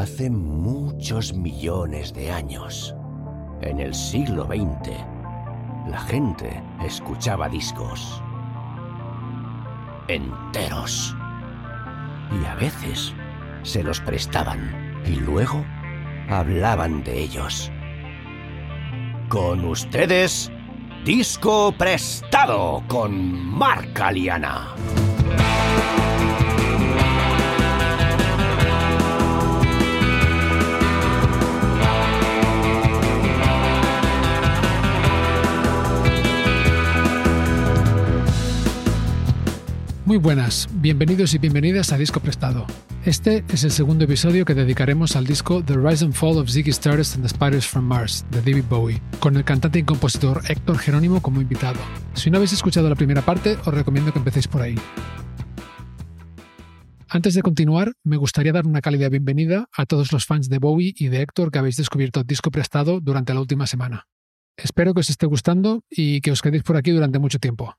Hace muchos millones de años, en el siglo XX, la gente escuchaba discos enteros. Y a veces se los prestaban y luego hablaban de ellos. Con ustedes, Disco Prestado con Marca Liana. Muy buenas, bienvenidos y bienvenidas a Disco Prestado. Este es el segundo episodio que dedicaremos al disco The Rise and Fall of Ziggy Stardust and the Spiders from Mars, de David Bowie, con el cantante y compositor Héctor Jerónimo como invitado. Si no habéis escuchado la primera parte, os recomiendo que empecéis por ahí. Antes de continuar, me gustaría dar una cálida bienvenida a todos los fans de Bowie y de Héctor que habéis descubierto Disco Prestado durante la última semana. Espero que os esté gustando y que os quedéis por aquí durante mucho tiempo.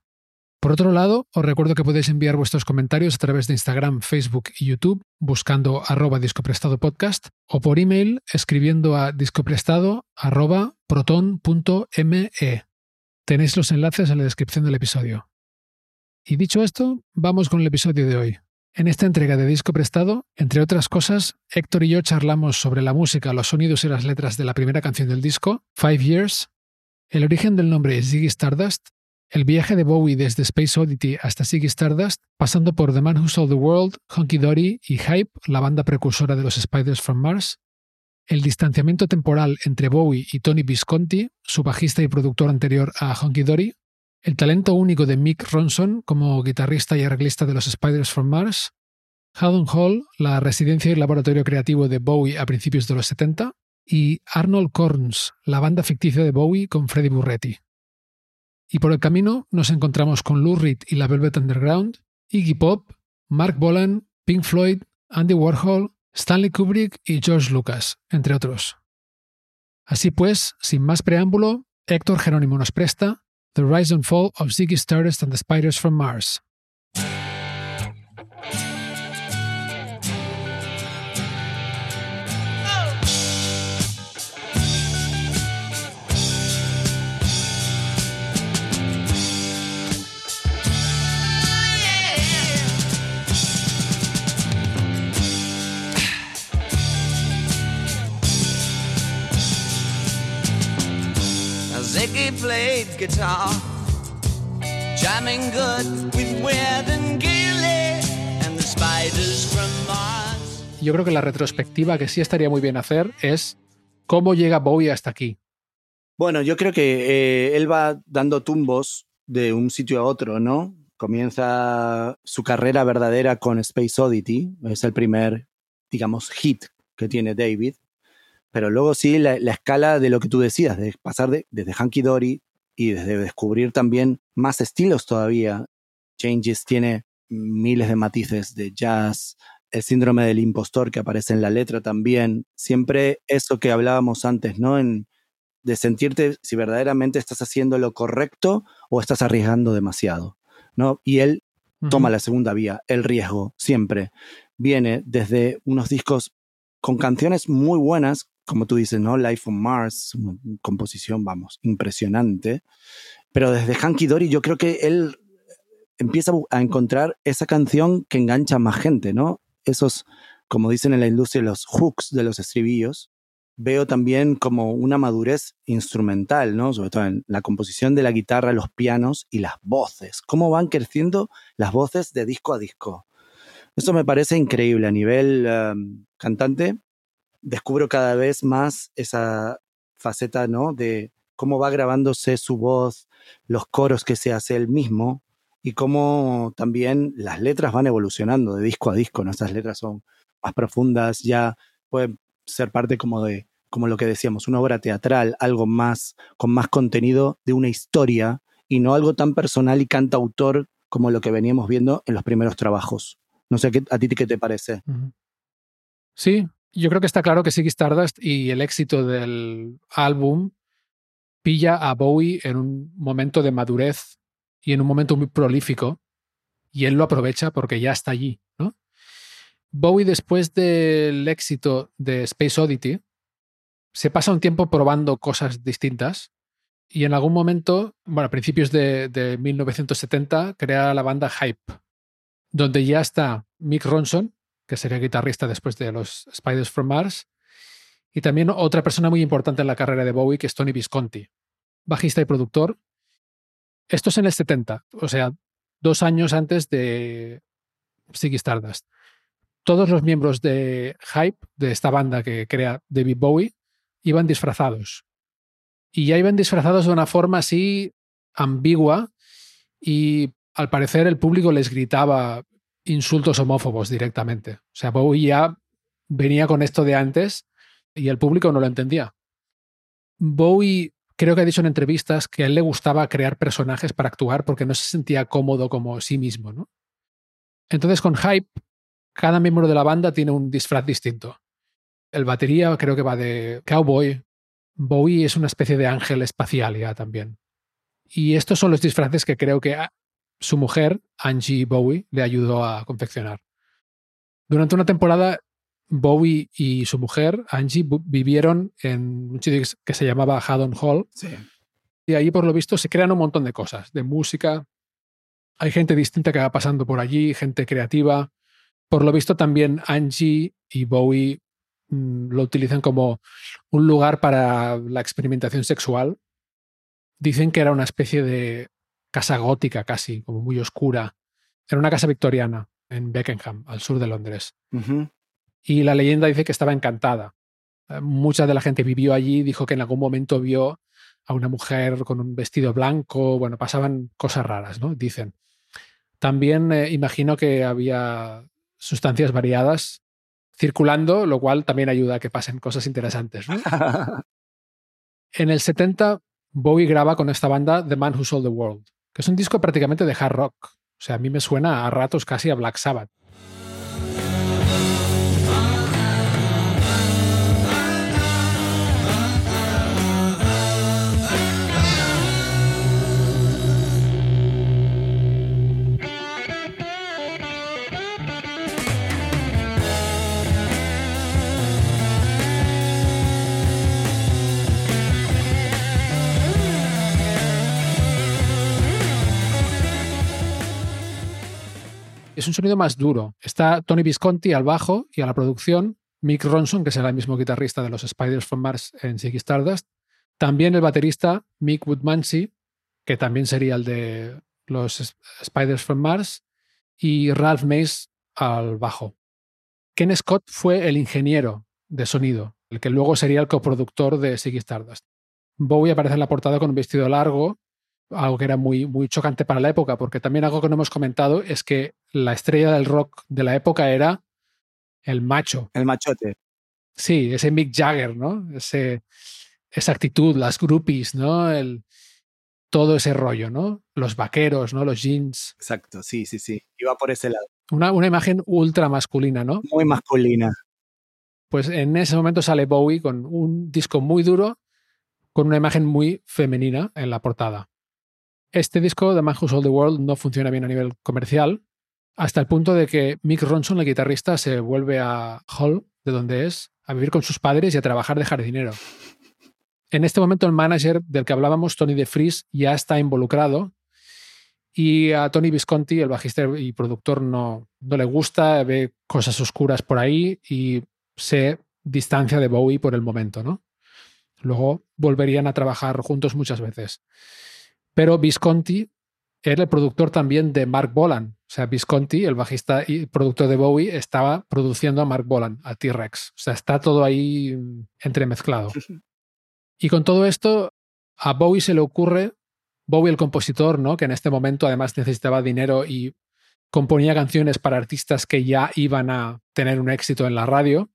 Por otro lado, os recuerdo que podéis enviar vuestros comentarios a través de Instagram, Facebook y YouTube buscando arroba discoprestado podcast o por email escribiendo a discoprestado arroba proton.me. Tenéis los enlaces en la descripción del episodio. Y dicho esto, vamos con el episodio de hoy. En esta entrega de Disco Prestado, entre otras cosas, Héctor y yo charlamos sobre la música, los sonidos y las letras de la primera canción del disco, Five Years, el origen del nombre Ziggy Stardust el viaje de Bowie desde Space Oddity hasta Ziggy Stardust, pasando por The Man Who Sold the World, Honky Dory y Hype, la banda precursora de los Spiders from Mars, el distanciamiento temporal entre Bowie y Tony Visconti, su bajista y productor anterior a Honky Dory, el talento único de Mick Ronson como guitarrista y arreglista de los Spiders from Mars, Haddon Hall, la residencia y laboratorio creativo de Bowie a principios de los 70, y Arnold Corns, la banda ficticia de Bowie con Freddie Burretti. Y por el camino nos encontramos con Lou Reed y la Velvet Underground, Iggy Pop, Mark Bolan, Pink Floyd, Andy Warhol, Stanley Kubrick y George Lucas, entre otros. Así pues, sin más preámbulo, Héctor Jerónimo nos presta The Rise and Fall of Ziggy Stardust and the Spiders from Mars. Ziggy played guitar, jamming good with Weird and Gilly and the spiders from Mars. Yo creo que la retrospectiva que sí estaría muy bien hacer es cómo llega Bowie hasta aquí. Bueno, yo creo que eh, él va dando tumbos de un sitio a otro, ¿no? Comienza su carrera verdadera con Space Oddity, es el primer, digamos, hit que tiene David. Pero luego sí la, escala de lo que tú decías, de pasar de, desde Hanky Dory y desde descubrir también más estilos todavía. Changes tiene miles de matices de jazz, el síndrome del impostor que aparece en la letra también. Siempre eso que hablábamos antes, ¿no? En, de sentirte si verdaderamente estás haciendo lo correcto o estás arriesgando demasiado, ¿no? Y él toma la segunda vía, el riesgo, siempre. Viene desde unos discos con canciones muy buenas, como tú dices, ¿no? Life on Mars, una composición, vamos, impresionante. Pero desde Hanky Dory yo creo que él empieza a encontrar esa canción que engancha a más gente, ¿no? Esos, como dicen en la industria, los hooks de los estribillos. Veo también como una madurez instrumental, ¿no? Sobre todo en la composición de la guitarra, los pianos y las voces. Cómo van creciendo las voces de disco a disco. Eso me parece increíble a nivel um, cantante descubro cada vez más esa faceta, ¿no? De cómo va grabándose su voz, los coros que se hace él mismo y cómo también las letras van evolucionando de disco a disco, ¿no? Esas letras son más profundas, ya pueden ser parte como de, como lo que decíamos, una obra teatral, algo más, con más contenido de una historia y no algo tan personal y cantautor como lo que veníamos viendo en los primeros trabajos. No sé a ti qué te parece. Sí, yo creo que está claro que Ziggy Stardust y el éxito del álbum pilla a Bowie en un momento de madurez y en un momento muy prolífico y él lo aprovecha porque ya está allí, ¿no? Bowie, después del éxito de Space Oddity, se pasa un tiempo probando cosas distintas y en algún momento, bueno, a principios de, de 1970, crea la banda Hype, donde ya está Mick Ronson, que sería guitarrista después de los Spiders from Mars, y también otra persona muy importante en la carrera de Bowie, que es Tony Visconti, bajista y productor. Esto es en el 70, o sea, dos años antes de Ziggy Stardust. Todos los miembros de Hype, de esta banda que crea David Bowie, iban disfrazados. Y ya iban disfrazados de una forma así ambigua y al parecer el público les gritaba insultos homófobos directamente. O sea, Bowie ya venía con esto de antes y el público no lo entendía. Bowie creo que ha dicho en entrevistas que a él le gustaba crear personajes para actuar porque no se sentía cómodo como sí mismo. ¿no? Entonces con Hype, cada miembro de la banda tiene un disfraz distinto. El batería creo que va de cowboy. Bowie es una especie de ángel espacial ya también. Y estos son los disfraces que creo que su mujer, Angie Bowie, le ayudó a confeccionar. Durante una temporada, Bowie y su mujer, Angie, vivieron en un sitio que se llamaba Haddon Hall. Y ahí, por lo visto, se crean un montón de cosas, de música. Hay gente distinta que va pasando por allí, gente creativa. Por lo visto, también Angie y Bowie mm, lo utilizan como un lugar para la experimentación sexual. Dicen que era una especie de casa gótica casi, como muy oscura. Era una casa victoriana en Beckenham, al sur de Londres. Y la leyenda dice que estaba encantada. Eh, mucha de la gente vivió allí, dijo que en algún momento vio a una mujer con un vestido blanco, bueno, pasaban cosas raras, ¿no? Dicen. También eh, imagino que había sustancias variadas circulando, lo cual también ayuda a que pasen cosas interesantes. en el 70, Bowie graba con esta banda The Man Who Sold the World que es un disco prácticamente de hard rock. O sea, a mí me suena a ratos casi a Black Sabbath. Es un sonido más duro. Está Tony Visconti al bajo y a la producción, Mick Ronson, que será el mismo guitarrista de los Spiders from Mars en Ziggy Stardust. También el baterista Mick Woodmansey, que también sería el de los Spiders from Mars, y Ralph Mace al bajo. Ken Scott fue el ingeniero de sonido, el que luego sería el coproductor de Ziggy Stardust. Bowie aparece en la portada con un vestido largo algo que era muy, muy chocante para la época, porque también algo que no hemos comentado es que la estrella del rock de la época era el macho. El machote. Sí, ese Mick Jagger, ¿no? Ese, esa actitud, las groupies, ¿no? El, todo ese rollo, ¿no? Los vaqueros, ¿no? Los jeans. Exacto, sí, sí, sí. Iba por ese lado. Una, una imagen ultra masculina, ¿no? Muy masculina. Pues en ese momento sale Bowie con un disco muy duro, con una imagen muy femenina en la portada. Este disco, The Man Who Sold the World, no funciona bien a nivel comercial, hasta el punto de que Mick Ronson, el guitarrista, se vuelve a Hull, de donde es, a vivir con sus padres y a trabajar de jardinero. En este momento el manager del que hablábamos, Tony DeFries, ya está involucrado y a Tony Visconti, el bajista y productor, no, no le gusta, ve cosas oscuras por ahí y se distancia de Bowie por el momento, ¿no? Luego volverían a trabajar juntos muchas veces. Pero Visconti era el productor también de Mark Bolan. O sea, Visconti, el bajista y productor de Bowie, estaba produciendo a Mark Bolan, a T-Rex. O sea, está todo ahí entremezclado. Y con todo esto, a Bowie se le ocurre, Bowie el compositor, ¿no? que en este momento además necesitaba dinero y componía canciones para artistas que ya iban a tener un éxito en la radio,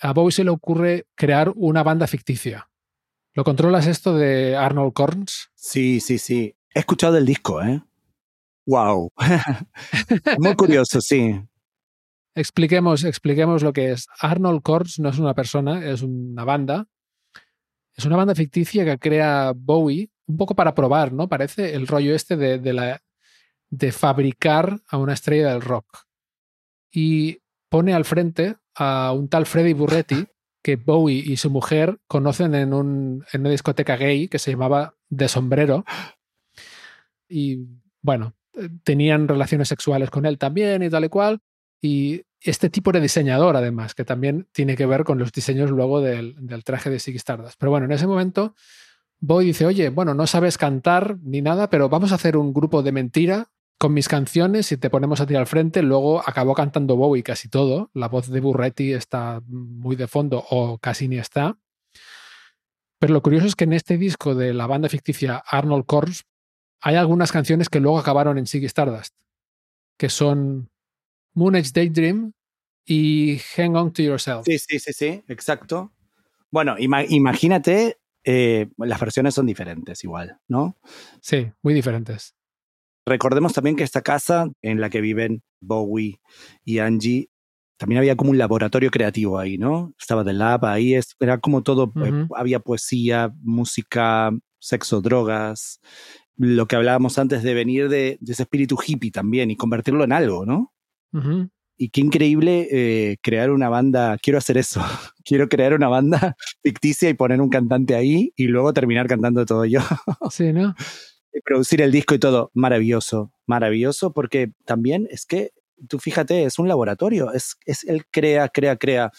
a Bowie se le ocurre crear una banda ficticia. ¿Lo controlas esto de Arnold Korns? Sí, sí, sí. He escuchado el disco, ¿eh? Wow. Muy curioso, sí. Expliquemos, expliquemos lo que es. Arnold Korns no es una persona, es una banda. Es una banda ficticia que crea Bowie, un poco para probar, ¿no? Parece el rollo este de, la, de fabricar a una estrella del rock. Y pone al frente a un tal Freddy Burretti que Bowie y su mujer conocen en, un, en una discoteca gay que se llamaba De Sombrero. Y bueno, tenían relaciones sexuales con él también y tal y cual. Y este tipo de diseñador, además, que también tiene que ver con los diseños luego del, traje de Ziggy Stardust. Pero bueno, en ese momento Bowie dice, oye, bueno, no sabes cantar ni nada, pero vamos a hacer un grupo de mentira con mis canciones y te ponemos a ti al frente. Luego acabó cantando Bowie casi todo. La voz de Burretti está muy de fondo o casi ni está. Pero lo curioso es que en este disco de la banda ficticia Arnold Corps hay algunas canciones que luego acabaron en Ziggy Stardust, que son Moon Age Daydream y Hang On to Yourself. Sí, sí, sí, sí, exacto. Bueno, imagínate, eh, las versiones son diferentes igual, ¿no? Sí, muy diferentes. Recordemos también que esta casa en la que viven Bowie y Angie, también había como un laboratorio creativo ahí, ¿no? Estaba The Lab ahí, era como todo, eh, había poesía, música, sexo, drogas, lo que hablábamos antes de venir de, ese espíritu hippie también y convertirlo en algo, ¿no? Y qué increíble eh, crear una banda, quiero hacer eso, quiero crear una banda ficticia y poner un cantante ahí y luego terminar cantando todo yo. Sí, ¿no? Producir el disco y todo, maravilloso, maravilloso, porque también es que, tú fíjate, es un laboratorio, es, es él crea, crea, crea,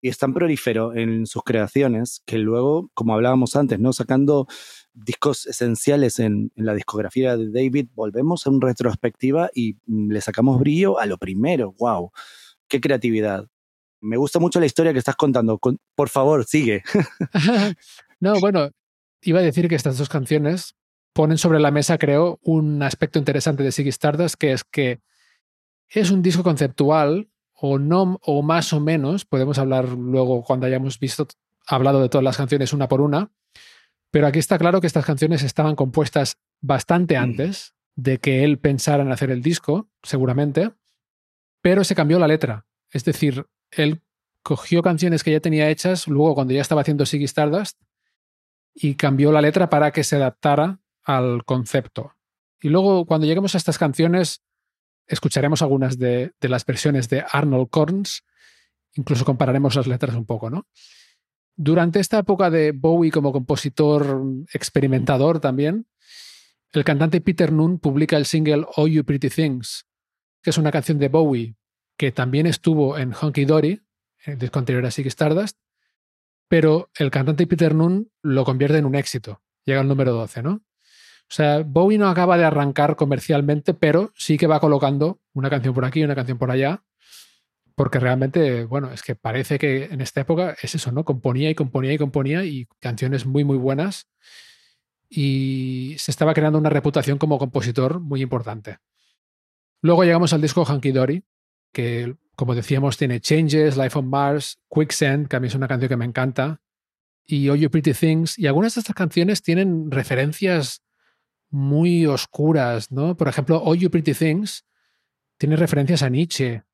y es tan prolífero en sus creaciones que luego, como hablábamos antes, ¿no? Sacando discos esenciales en, en, la discografía de David, volvemos a una retrospectiva y le sacamos brillo a lo primero. ¡Wow! ¡Qué creatividad! Me gusta mucho la historia que estás contando. Por favor, sigue. no, bueno, iba a decir que estas dos canciones ponen sobre la mesa, creo, un aspecto interesante de Ziggy Stardust, que es que es un disco conceptual, o no, o más o menos, podemos hablar luego cuando hayamos visto, hablado de todas las canciones una por una, pero aquí está claro que estas canciones estaban compuestas bastante mm. antes de que él pensara en hacer el disco, seguramente, pero se cambió la letra. Es decir, él cogió canciones que ya tenía hechas, luego cuando ya estaba haciendo Siggy Stardust, y cambió la letra para que se adaptara al concepto. Y luego, cuando lleguemos a estas canciones, escucharemos algunas de, las versiones de Arnold Korns, incluso compararemos las letras un poco, ¿no? Durante esta época de Bowie como compositor experimentador también, el cantante Peter Nunn publica el single All You Pretty Things, que es una canción de Bowie que también estuvo en Honky Dory, el disco anterior a Ziggy Stardust, pero el cantante Peter Nunn lo convierte en un éxito, llega al número 12, ¿no? O sea, Bowie no acaba de arrancar comercialmente, pero sí que va colocando una canción por aquí, una canción por allá, porque realmente, bueno, es que parece que en esta época es eso, ¿no? Componía y componía y componía y canciones muy, muy buenas y se estaba creando una reputación como compositor muy importante. Luego llegamos al disco Hanky Dory, que como decíamos tiene Changes, Life on Mars, Quicksand, que a mí es una canción que me encanta, y All You Pretty Things, y algunas de estas canciones tienen referencias muy oscuras, ¿no? Por ejemplo, All You Pretty Things tiene referencias a Nietzsche,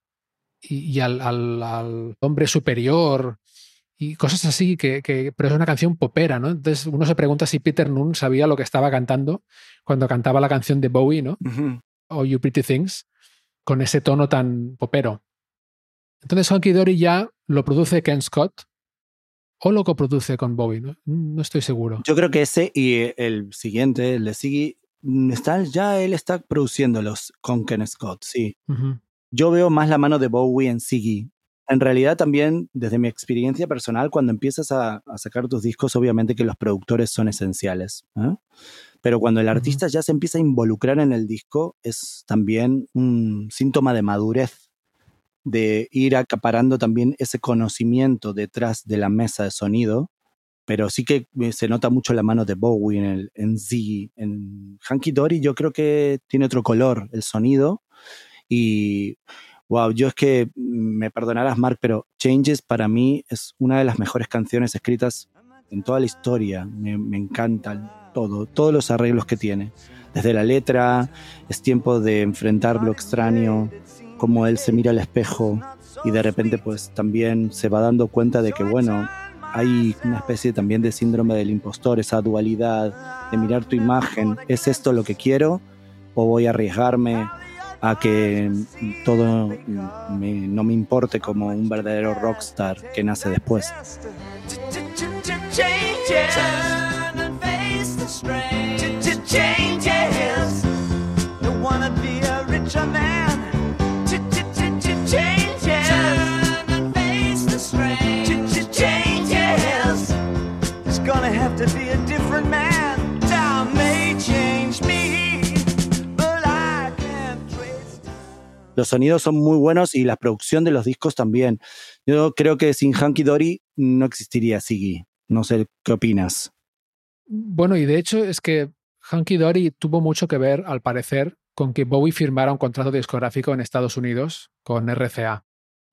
y, al, hombre superior y cosas así, que, pero es una canción popera, ¿no? Entonces uno se pregunta si Peter Nunn sabía lo que estaba cantando cuando cantaba la canción de Bowie, ¿no? O You Pretty Things, con ese tono tan popero. Entonces Honky Dory ya lo produce Ken Scott o lo coproduce con Bowie, ¿no? No estoy seguro. Yo creo que ese y el siguiente, el de Siggy, está, ya él está produciéndolos con Ken Scott, sí yo veo más la mano de Bowie en Siggy. En realidad también, desde mi experiencia personal, cuando empiezas a, sacar tus discos, obviamente que los productores son esenciales. ¿eh? Pero cuando el artista ya se empieza a involucrar en el disco, es también un síntoma de madurez, de ir acaparando también ese conocimiento detrás de la mesa de sonido. Pero sí que eh, se nota mucho la mano de Bowie en, el, en Ziggy. En Hanky Dory yo creo que tiene otro color el sonido y wow, yo es que me perdonarás, Mark, pero Changes para mí es una de las mejores canciones escritas en toda la historia. Me, me encanta todo, todos los arreglos que tiene. Desde la letra, es tiempo de enfrentar lo extraño, como él se mira al espejo y de repente pues también se va dando cuenta de que bueno, hay una especie también de síndrome del impostor, esa dualidad de mirar tu imagen, ¿es esto lo que quiero o voy a arriesgarme a que todo me- no me importe como un verdadero rockstar que nace después. Los sonidos son muy buenos y la producción de los discos también. Yo creo que sin Hanky Dory no existiría Siggy. No sé qué opinas. Bueno, y de hecho es que Hunky Dory tuvo mucho que ver, al parecer, con que Bowie firmara un contrato discográfico en Estados Unidos con RCA,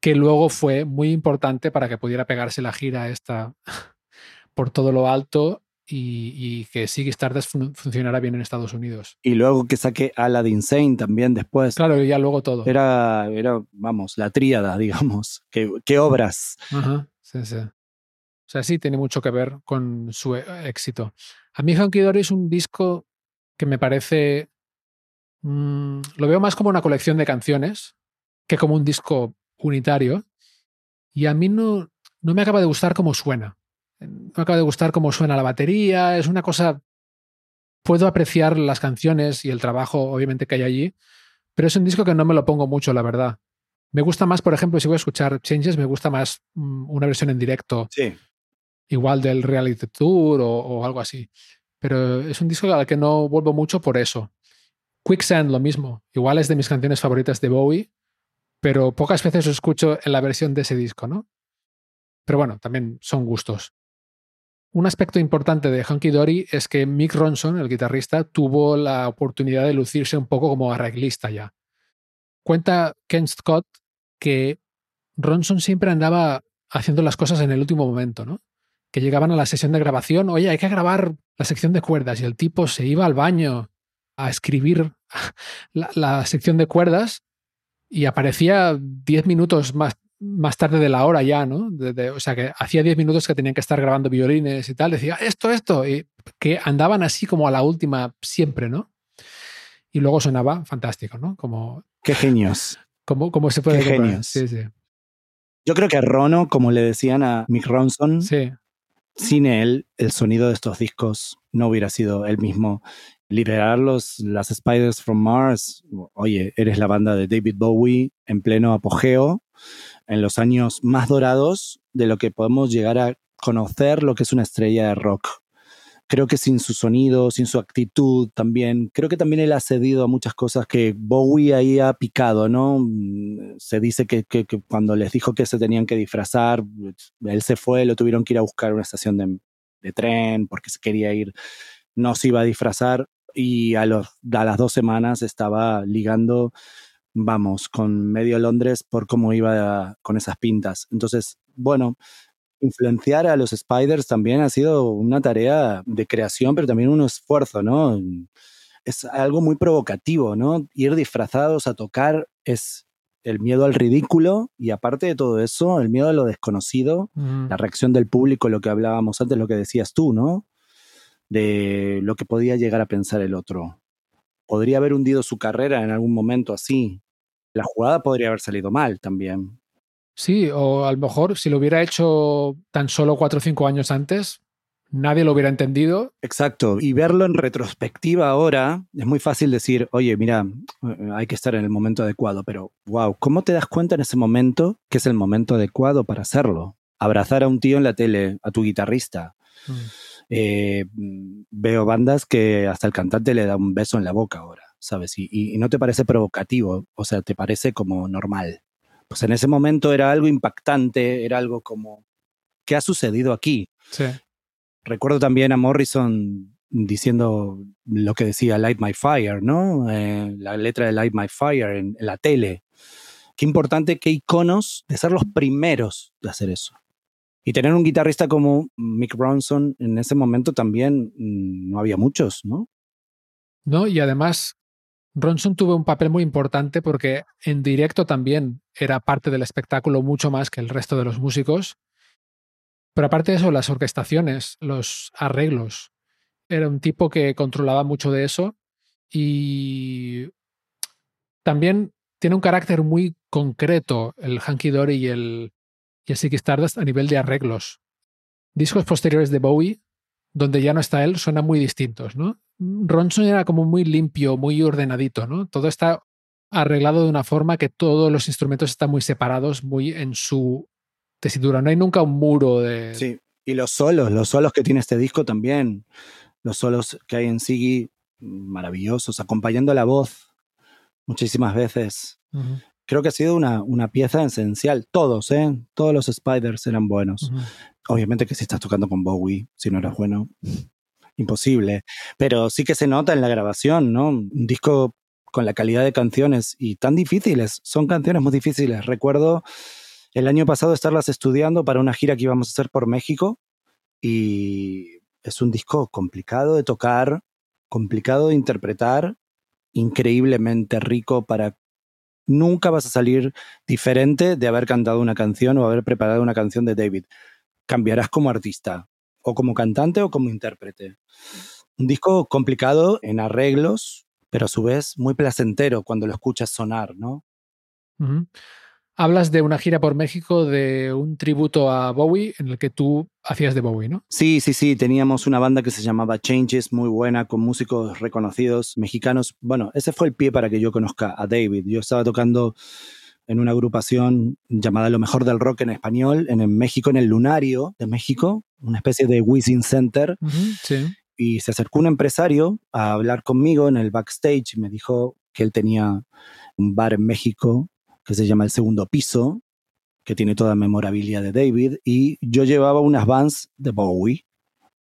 que luego fue muy importante para que pudiera pegarse la gira esta por todo lo alto y, y que Ziggy Stardust fun- funcionara bien en Estados Unidos. Y luego que saque Aladdin Sane también después. Claro, y ya luego todo. Era, era, vamos, la tríada, digamos. ¿Qué, qué obras? Ajá, sí, sí. O sea, sí tiene mucho que ver con su eh, éxito. A mí Hunky Dory es un disco que me parece... mm, lo veo más como una colección de canciones que como un disco unitario. Y a mí no, no me acaba de gustar cómo suena. No me acaba de gustar cómo suena la batería. Es una cosa... Puedo apreciar las canciones y el trabajo, obviamente, que hay allí, pero es un disco que no me lo pongo mucho, la verdad. Me gusta más, por ejemplo, si voy a escuchar Changes, me gusta más mm, una versión en directo, Sí. igual del Reality Tour o, o algo así. Pero es un disco al que no vuelvo mucho por eso. Quicksand, lo mismo. Igual es de mis canciones favoritas de Bowie, pero pocas veces lo escucho en la versión de ese disco, ¿no? Pero bueno, también son gustos. Un aspecto importante de Hunky Dory es que Mick Ronson, el guitarrista, tuvo la oportunidad de lucirse un poco como arreglista ya. Cuenta Ken Scott que Ronson siempre andaba haciendo las cosas en el último momento, ¿no? Que llegaban a la sesión de grabación, oye, hay que grabar la sección de cuerdas, y el tipo se iba al baño a escribir la, la sección de cuerdas y aparecía 10 minutos más, más tarde de la hora ya, ¿no? De- de- o sea, que hacía 10 minutos que tenían que estar grabando violines y tal, decía, esto, esto, y que andaban así como a la última siempre, ¿no? Y luego sonaba fantástico, ¿no? Como, Qué genios. como, como se puede Qué comprar. genios. Sí, sí. Yo creo que Rono, como le decían a Mick Ronson, Sí, sin él, el sonido de estos discos no hubiera sido el mismo. Liberarlos, las Spiders from Mars, oye, eres la banda de David Bowie en pleno apogeo, en los años más dorados de lo que podemos llegar a conocer lo que es una estrella de rock. Creo que sin su sonido, sin su actitud también, creo que también él ha cedido a muchas cosas que Bowie ahí ha picado, ¿no? Se dice que, cuando les dijo que se tenían que disfrazar, él se fue, lo tuvieron que ir a buscar a una estación de tren porque se quería ir, no se iba a disfrazar y a, los, a las dos semanas estaba ligando, vamos, con medio Londres por cómo iba con esas pintas. Entonces, bueno, influenciar a los Spiders también ha sido una tarea de creación, pero también un esfuerzo, ¿no? Es algo muy provocativo, ¿no? Ir disfrazados a tocar es el miedo al ridículo y aparte de todo eso, el miedo a lo desconocido, Mm. la reacción del público, lo que hablábamos antes, lo que decías tú, ¿no? De lo que podía llegar a pensar el otro. Podría haber hundido su carrera en algún momento así. La jugada podría haber salido mal también. Sí, o a lo mejor si lo hubiera hecho tan solo cuatro o cinco años antes, nadie lo hubiera entendido. Exacto. Y verlo en retrospectiva ahora, es muy fácil decir, oye, mira, eh, hay que estar en el momento adecuado, pero wow, ¿cómo te das cuenta en ese momento que es el momento adecuado para hacerlo? Abrazar a un tío en la tele, a tu guitarrista. Eh, veo bandas que hasta el cantante le da un beso en la boca ahora, ¿sabes? Y, y- y no te parece provocativo, o sea, te parece como normal. Pues en ese momento era algo impactante, era algo como, ¿qué ha sucedido aquí? Sí. Recuerdo también a Morrison diciendo lo que decía Light My Fire, ¿no? Eh, la letra de Light My Fire en, en la tele. Qué importante, qué iconos de ser los primeros de hacer eso. Y tener un guitarrista como Mick Ronson en ese momento también mm, no había muchos, ¿no? ¿No? Y además, Ronson tuvo un papel muy importante porque en directo también era parte del espectáculo mucho más que el resto de los músicos. Pero aparte de eso, las orquestaciones, los arreglos, era un tipo que controlaba mucho de eso y También tiene un carácter muy concreto el Hanky Dory y el, y el Ziggy Stardust a nivel de arreglos. Discos posteriores de Bowie, donde ya no está él, suenan muy distintos, ¿no? Ronson era como muy limpio, muy ordenadito, ¿no? Todo está arreglado de una forma que todos los instrumentos están muy separados, muy en su tesitura. No hay nunca un muro de... Sí, y los solos, los solos que tiene este disco también, los solos que hay en Siggy, maravillosos, acompañando la voz muchísimas veces. Creo que ha sido una, una pieza esencial. Todos, ¿eh? Todos los Spiders eran buenos. Obviamente que si estás tocando con Bowie, si no eras bueno, imposible. Pero sí que se nota en la grabación, ¿no? Un disco con la calidad de canciones y tan difíciles. Son canciones muy difíciles. Recuerdo el año pasado estarlas estudiando para una gira que íbamos a hacer por México y es un disco complicado de tocar, complicado de interpretar, increíblemente rico para... Nunca vas a salir diferente de haber cantado una canción o haber preparado una canción de David. Cambiarás como artista, o como cantante o como intérprete. Un disco complicado en arreglos, pero a su vez muy placentero cuando lo escuchas sonar, ¿no? Hablas de una gira por México de un tributo a Bowie en el que tú hacías de Bowie, ¿no? Sí, sí, sí, teníamos una banda que se llamaba Changes, muy buena, con músicos reconocidos mexicanos. Bueno, ese fue el pie para que yo conozca a David. Yo estaba tocando en una agrupación llamada Lo Mejor del Rock en español, en, en México, en el Lunario de México, una especie de Wizzing Center. Sí. y se acercó un empresario a hablar conmigo en el backstage y me dijo que él tenía un bar en México que se llama El Segundo Piso, que tiene toda memorabilia de David, y yo llevaba unas vans de Bowie.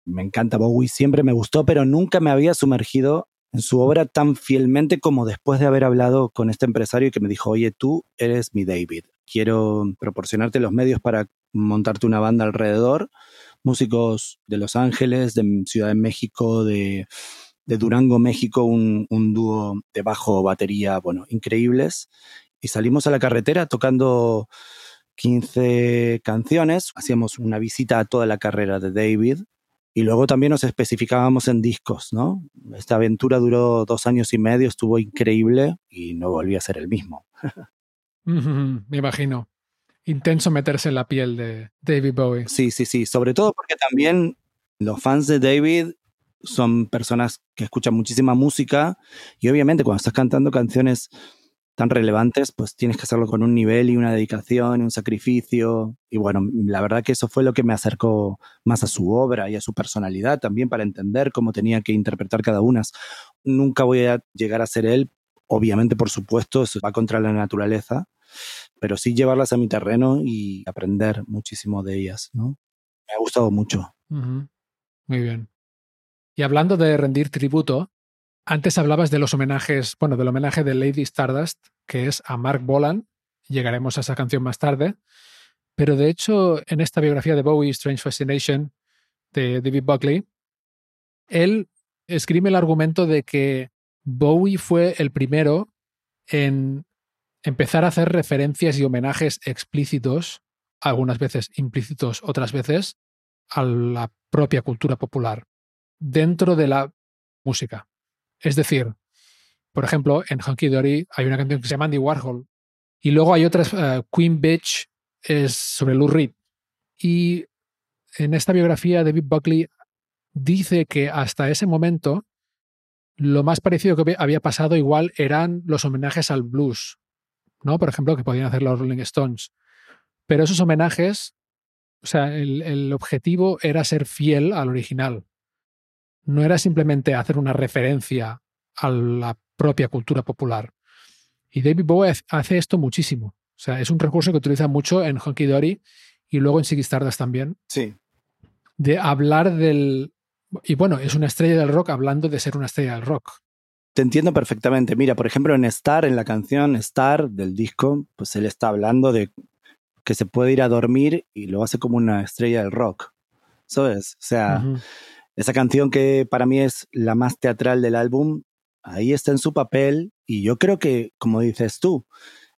Me encanta Bowie, siempre me gustó, pero nunca me había sumergido en su obra tan fielmente como después de haber hablado con este empresario que me dijo, oye, tú eres mi David, quiero proporcionarte los medios para montarte una banda alrededor músicos de Los Ángeles, de Ciudad de México, de, de Durango, México, un, un dúo de bajo, batería, bueno, increíbles. Y salimos a la carretera tocando 15 canciones, hacíamos una visita a toda la carrera de David y luego también nos especificábamos en discos, ¿no? Esta aventura duró dos años y medio, estuvo increíble y no volví a ser el mismo. Me imagino. Intenso meterse en la piel de David Bowie. Sí, sí, sí. Sobre todo porque también los fans de David son personas que escuchan muchísima música y obviamente cuando estás cantando canciones tan relevantes, pues tienes que hacerlo con un nivel y una dedicación y un sacrificio. Y bueno, la verdad que eso fue lo que me acercó más a su obra y a su personalidad también para entender cómo tenía que interpretar cada una. Nunca voy a llegar a ser él, obviamente, por supuesto, eso va contra la naturaleza, pero sí llevarlas a mi terreno y aprender muchísimo de ellas, ¿no? Me ha gustado mucho. Ujú, Muy bien. Y hablando de rendir tributo, antes hablabas de los homenajes, bueno, del homenaje de Lady Stardust, que es a Mark Bolan. Llegaremos a esa canción más tarde. Pero de hecho, en esta biografía de Bowie, Strange Fascination, de David Buckley, él escribe el argumento de que Bowie fue el primero en empezar a hacer referencias y homenajes explícitos, algunas veces implícitos, otras veces, a la propia cultura popular dentro de la música. Es decir, por ejemplo, en Hunky Dory hay una canción que se llama Andy Warhol y luego hay otras, eh, Queen Bitch es sobre Lou Reed. Y en esta biografía, David Buckley dice que hasta ese momento lo más parecido que había pasado igual eran los homenajes al blues, ¿no? Por ejemplo, que podían hacer los Rolling Stones. Pero esos homenajes, o sea, el, el objetivo era ser fiel al original. No era simplemente hacer una referencia a la propia cultura popular. Y David Bowie hace esto muchísimo. O sea, es un recurso que utiliza mucho en Honky Dory y luego en Ziggy Stardust también, Sí. de hablar del... Y bueno, es una estrella del rock hablando de ser una estrella del rock. Te entiendo perfectamente. Mira, por ejemplo, en Star, en la canción Star del disco, pues él está hablando de que se puede ir a dormir y lo hace como una estrella del rock. ¿Sabes? O sea. Esa canción que para mí es la más teatral del álbum, ahí está en su papel y yo creo que, como dices tú,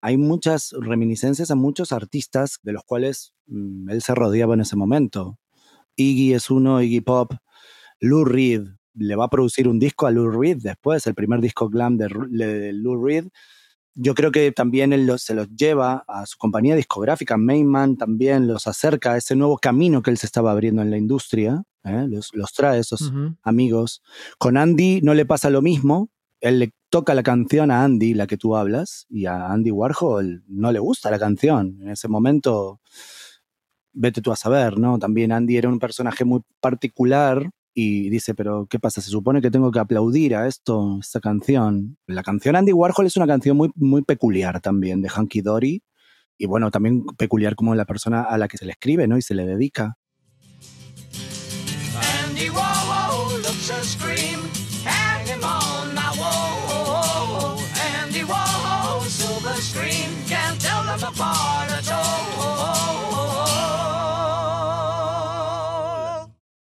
hay muchas reminiscencias a muchos artistas de los cuales mm, él se rodeaba en ese momento. Iggy es uno, Iggy Pop, Lou Reed, le va a producir un disco a Lou Reed después, el primer disco glam de, de Lou Reed yo creo que también él lo- se los lleva a su compañía discográfica, Mainman también los acerca a ese nuevo camino que él se estaba abriendo en la industria, ¿eh? los, los trae esos amigos. Con Andy no le pasa lo mismo, él le toca la canción a Andy, la que tú hablas, y a Andy Warhol no le gusta la canción. En ese momento, vete tú a saber, ¿no? También Andy era un personaje muy particular y dice, pero ¿qué pasa? Se supone que tengo que aplaudir a esto, esta canción. La canción Andy Warhol es una canción muy, muy peculiar también, de Hanky Dory. Y bueno, también peculiar como la persona a la que se le escribe, ¿no? Y se le dedica. Andy Warhol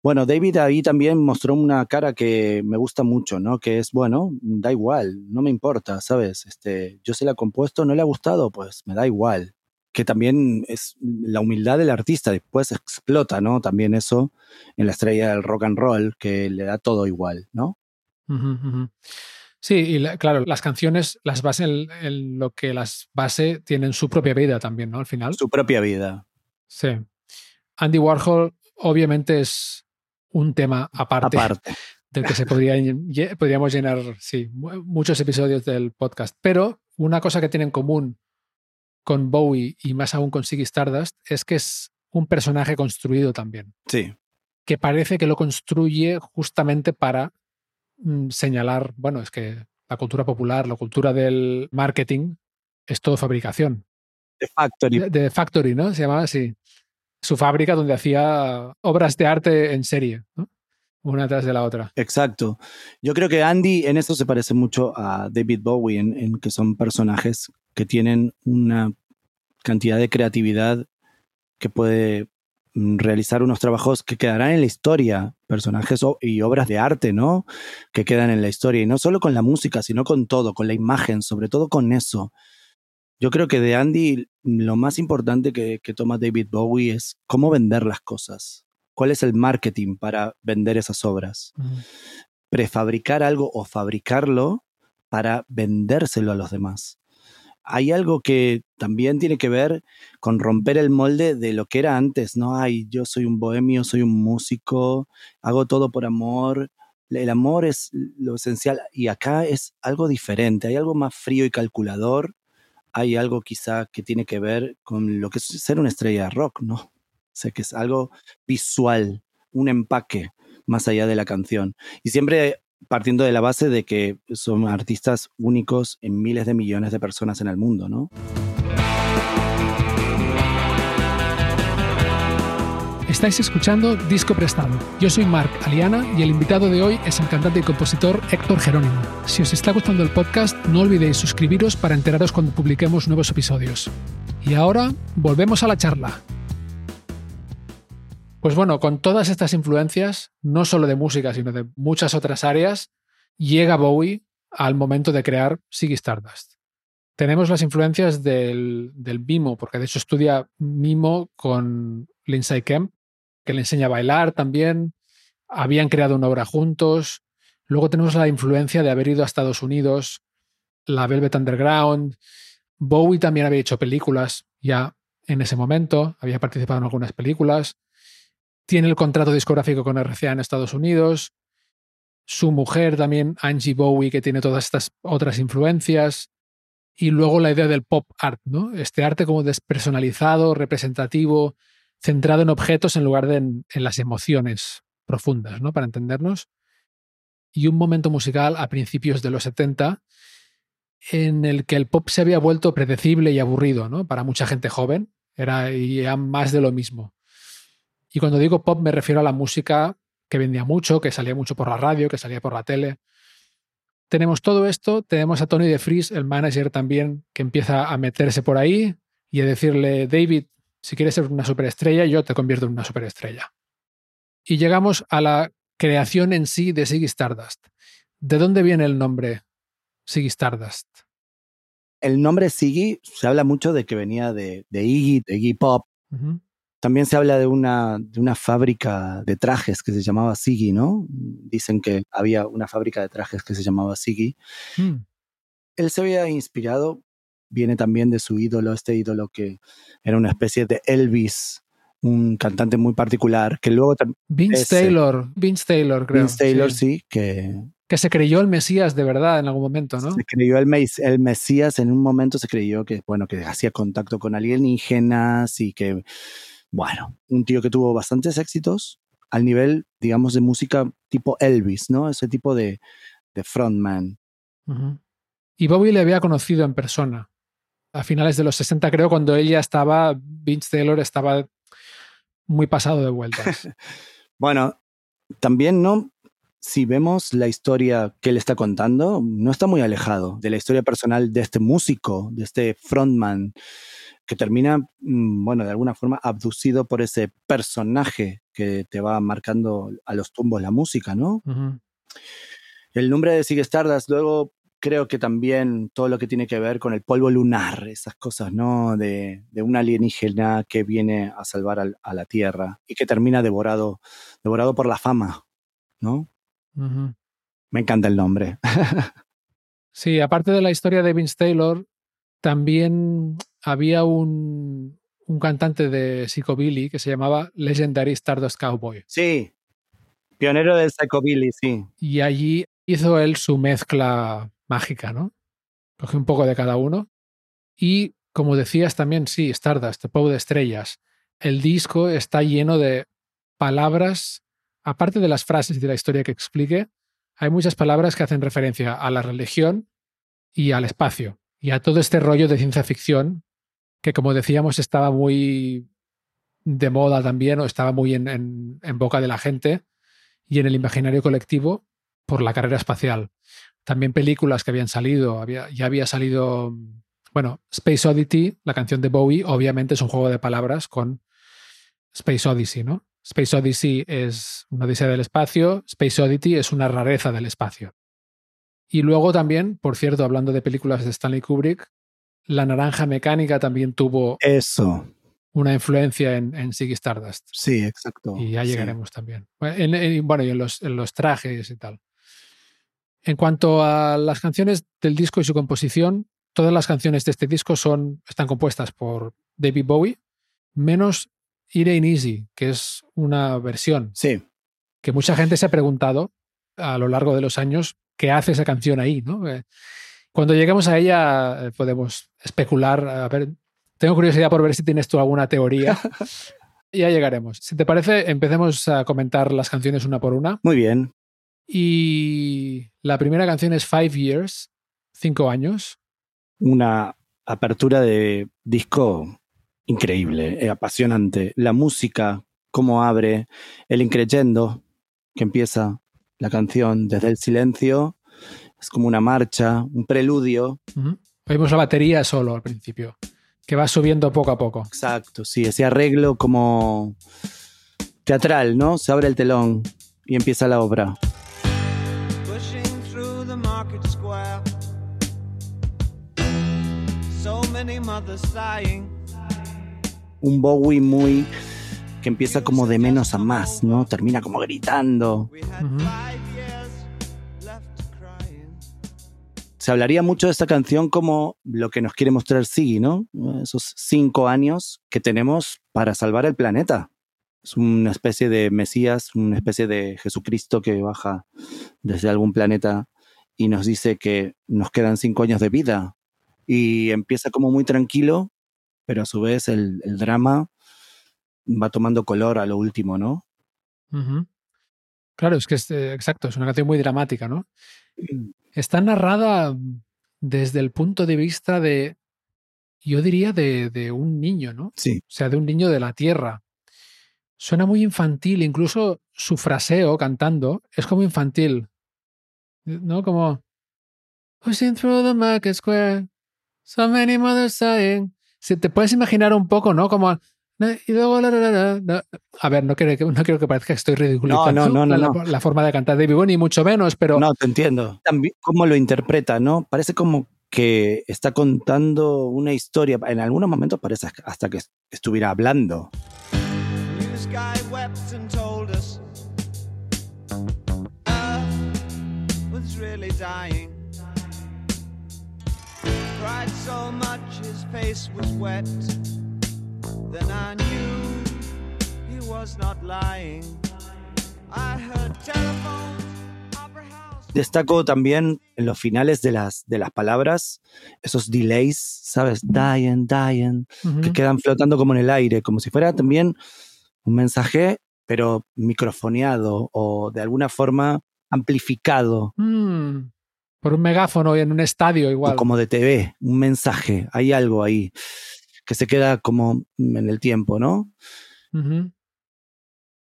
Bueno, David ahí también mostró una cara que me gusta mucho, ¿no? Que es, bueno, da igual, no me importa, ¿sabes? Este, yo se la he compuesto, no le ha gustado, pues me da igual. Que también es la humildad del artista, después explota, ¿no? También eso en la estrella del rock and roll, que le da todo igual, ¿no? Sí, y la- claro, las canciones, las bases en, en lo que las base tienen su propia vida también, ¿no? Al final. Su propia vida. Sí. Andy Warhol obviamente es un tema aparte, Aparte. del que se podría, podríamos llenar, sí, mu- muchos episodios del podcast. Pero una cosa que tiene en común con Bowie y más aún con Ziggy Stardust es que es un personaje construido también, Sí. que parece que lo construye justamente para mm, señalar, bueno, es que la cultura popular, la cultura del marketing es todo fabricación. The Factory. De, de Factory, ¿no? Se llamaba así. Su fábrica donde hacía obras de arte en serie, ¿no? Una tras de la otra. Exacto. Yo creo que Andy en eso se parece mucho a David Bowie, en, en que son personajes que tienen una cantidad de creatividad que puede mm, realizar unos trabajos que quedarán en la historia, personajes y obras de arte, ¿no? Que quedan en la historia, y no solo con la música, sino con todo, con la imagen, sobre todo con eso. Yo creo que de Andy lo más importante que, que toma David Bowie es cómo vender las cosas. ¿Cuál es el marketing para vender esas obras? prefabricar algo o fabricarlo para vendérselo a los demás. Hay algo que también tiene que ver con romper el molde de lo que era antes, ¿no? Ay, yo soy un bohemio, soy un músico, hago todo por amor. El amor es lo esencial y acá es algo diferente, hay algo más frío y calculador, hay algo quizá que tiene que ver con lo que es ser una estrella de rock, ¿no? O sea, que es algo visual, un empaque más allá de la canción. Y siempre partiendo de la base de que son artistas únicos en miles de millones de personas en el mundo, ¿no? Estáis escuchando Disco Prestado. Yo soy Marc Aliana y el invitado de hoy es el cantante y compositor Héctor Jerónimo. Si os está gustando el podcast, no olvidéis suscribiros para enteraros cuando publiquemos nuevos episodios. Y ahora, volvemos a la charla. Pues bueno, con todas estas influencias, no solo de música, sino de muchas otras áreas, llega Bowie al momento de crear Ziggy Stardust. Tenemos las influencias del, del mimo, porque de hecho estudia mimo con Lindsay Kemp, que le enseña a bailar también. Habían creado una obra juntos. Luego tenemos la influencia de haber ido a Estados Unidos, la Velvet Underground. Bowie también había hecho películas ya en ese momento, había participado en algunas películas. Tiene el contrato discográfico con RCA en Estados Unidos. Su mujer también, Angie Bowie, que tiene todas estas otras influencias. Y luego la idea del pop art, ¿no? Este arte como despersonalizado, representativo, centrado en objetos en lugar de en, las emociones profundas, ¿no? Para entendernos. Y un momento musical a principios de los 70 en el que el pop se había vuelto predecible y aburrido, ¿no? Para mucha gente joven. Era ya más de lo mismo. Y cuando digo pop me refiero a la música que vendía mucho, que salía mucho por la radio, que salía por la tele. Tenemos todo esto, tenemos a Tony de Vries, el manager también, que empieza a meterse por ahí y a decirle, David, si quieres ser una superestrella, yo te convierto en una superestrella. Y llegamos a la creación en sí de Ziggy Stardust. ¿De dónde viene el nombre Ziggy Stardust? El nombre Ziggy se habla mucho de que venía de, de Iggy, de Iggy Pop. También se habla de una, de una fábrica de trajes que se llamaba Ziggy, ¿no? Dicen que había una fábrica de trajes que se llamaba Ziggy. Mm, Él se había inspirado viene también de su ídolo, este ídolo que era una especie de Elvis, un cantante muy particular, que luego Vince Ese. Taylor, Vince Taylor, creo. Vince Taylor, sí. sí, que Que se creyó el Mesías de verdad en algún momento, ¿no? se creyó el, mes- el Mesías, en un momento se creyó que, bueno, que hacía contacto con alienígenas y que, bueno, un tío que tuvo bastantes éxitos al nivel, digamos, de música tipo Elvis, ¿no? Ese tipo de, de frontman. Y Bowie le había conocido en persona a finales de los 60, creo, cuando ella estaba, Vince Taylor estaba muy pasado de vueltas. Bueno, también, ¿no? Si vemos la historia que él está contando, no está muy alejado de la historia personal de este músico, de este frontman, que termina, mm, bueno, de alguna forma abducido por ese personaje que te va marcando a los tumbos la música, ¿no? El nombre de Sigue Stardust, luego creo que también todo lo que tiene que ver con el polvo lunar, esas cosas, ¿no? De, de un alienígena que viene a salvar al- a la Tierra y que termina devorado, devorado por la fama, ¿no? Me encanta el nombre. Sí, aparte de la historia de Vince Taylor, también había un, un cantante de psychobilly que se llamaba Legendary Stardust Cowboy. Sí, pionero del psychobilly, sí. Y allí hizo él su mezcla mágica, ¿no? Cogió un poco de cada uno. Y como decías también, sí, Stardust, polvo de estrellas. El disco está lleno de palabras, aparte de las frases y de la historia que explique, hay muchas palabras que hacen referencia a la religión y al espacio. Y a todo este rollo de ciencia ficción que, como decíamos, estaba muy de moda también o estaba muy en boca de la gente y en el imaginario colectivo por la carrera espacial. También películas que habían salido, había, ya había salido, bueno, Space Oddity, la canción de Bowie, obviamente es un juego de palabras con Space Odyssey, ¿no? Space Odyssey es una odisea del espacio, Space Oddity es una rareza del espacio. Y luego también, por cierto, hablando de películas de Stanley Kubrick, La Naranja Mecánica también tuvo Eso, una influencia en, en Ziggy Stardust. sí, exacto. Y ya sí. llegaremos también. Bueno, en- en- bueno, y en los, en los trajes y tal. En cuanto a las canciones del disco y su composición, todas las canciones de este disco son, están compuestas por David Bowie, menos It Ain't Easy, que es una versión Sí, que mucha gente se ha preguntado a lo largo de los años qué hace esa canción ahí. ¿no? Eh, Cuando lleguemos a ella eh, podemos especular. A ver, tengo curiosidad por ver si tienes tú alguna teoría. ya llegaremos. Si te parece, empecemos a comentar las canciones una por una. muy bien. Y la primera canción es Five Years, cinco años. Una apertura de disco increíble, eh, apasionante. La música, cómo abre, el increyendo que empieza la canción desde el silencio. Es como una marcha, un preludio. Oímos la batería solo al principio, que va subiendo poco a poco. Exacto, sí, ese arreglo como teatral, ¿no? Se abre el telón y empieza la obra. Un Bowie muy que empieza como de menos a más, ¿no? Termina como gritando. Se hablaría mucho de esta canción como lo que nos quiere mostrar Siggy, ¿no? Esos cinco años que tenemos para salvar el planeta. Es una especie de Mesías, una especie de Jesucristo que baja desde algún planeta y nos dice que nos quedan cinco años de vida. Y empieza como muy tranquilo, pero a su vez el, el drama va tomando color a lo último, ¿no? Claro, es que es eh, exacto, es una canción muy dramática, ¿no? Está narrada desde el punto de vista de, yo diría, de, de un niño, ¿no? Sí. O sea, de un niño de la tierra. Suena muy infantil, incluso su fraseo cantando es como infantil, ¿no? Como pushing through the market square, so many mothers sighing. Si te puedes imaginar un poco, ¿no? Como y luego la, la, la, la, la. a ver, no quiero, que- no quiero que parezca que estoy ridiculizando No, no, no, la, no, la- forma de cantar de Bowie, ni mucho menos, pero No, te entiendo. También cómo lo interpreta, ¿no? Parece como que está contando una historia. En algunos momentos parece hasta que estuviera hablando. New sky cried so much his face was wet. Then I knew he was not lying. I heard telephones, opera house. Destaco también en los finales de las, de las palabras esos delays, ¿sabes? Dying, dying, que quedan flotando como en el aire, como si fuera también un mensaje, pero microfoneado o de alguna forma amplificado, Mm, Por un megáfono y en un estadio igual. o como de TV, un mensaje, hay algo ahí que se queda como en el tiempo, ¿no?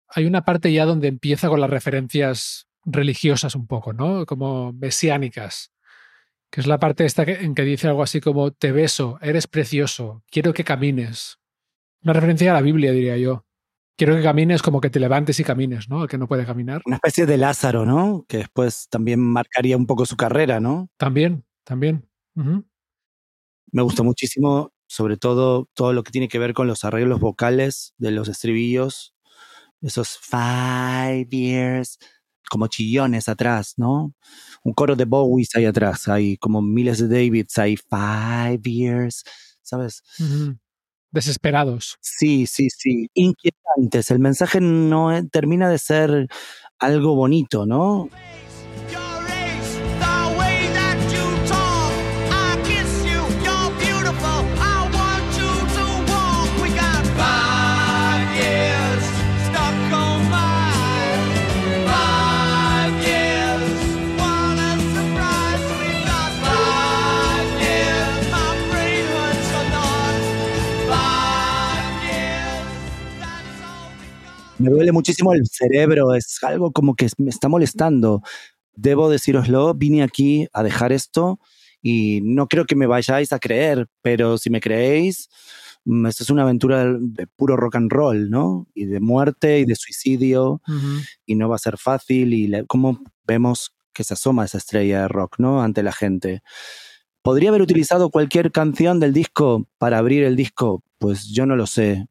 Hay una parte ya donde empieza con las referencias religiosas un poco, ¿no? Como mesiánicas. Que es la parte esta que- en que dice algo así como te beso, eres precioso, quiero que camines. Una referencia a la Biblia, diría yo. Quiero que camines como que te levantes y camines, ¿no? El que no puede caminar. Una especie de Lázaro, ¿no? Que después también marcaría un poco su carrera, ¿no? También, también. Ujú. Me gustó muchísimo, sobre todo todo lo que tiene que ver con los arreglos vocales de los estribillos, esos five years, como chillones atrás, ¿no? Un coro de Bowies ahí atrás, hay como miles de Davids, hay five years, ¿sabes? Ujú. Desesperados. Sí, sí, sí, inquietantes. El mensaje no eh, termina de ser algo bonito, ¿no? Me duele muchísimo el cerebro, es algo como que me está molestando. Debo decíroslo, vine aquí a dejar esto y no creo que me vayáis a creer, pero si me creéis, mm, esto es una aventura de puro rock and roll, ¿no? Y de muerte y de suicidio y no va a ser fácil y cómo vemos que se asoma esa estrella de rock, ¿no? Ante la gente. ¿Podría haber utilizado cualquier canción del disco para abrir el disco? Pues yo no lo sé.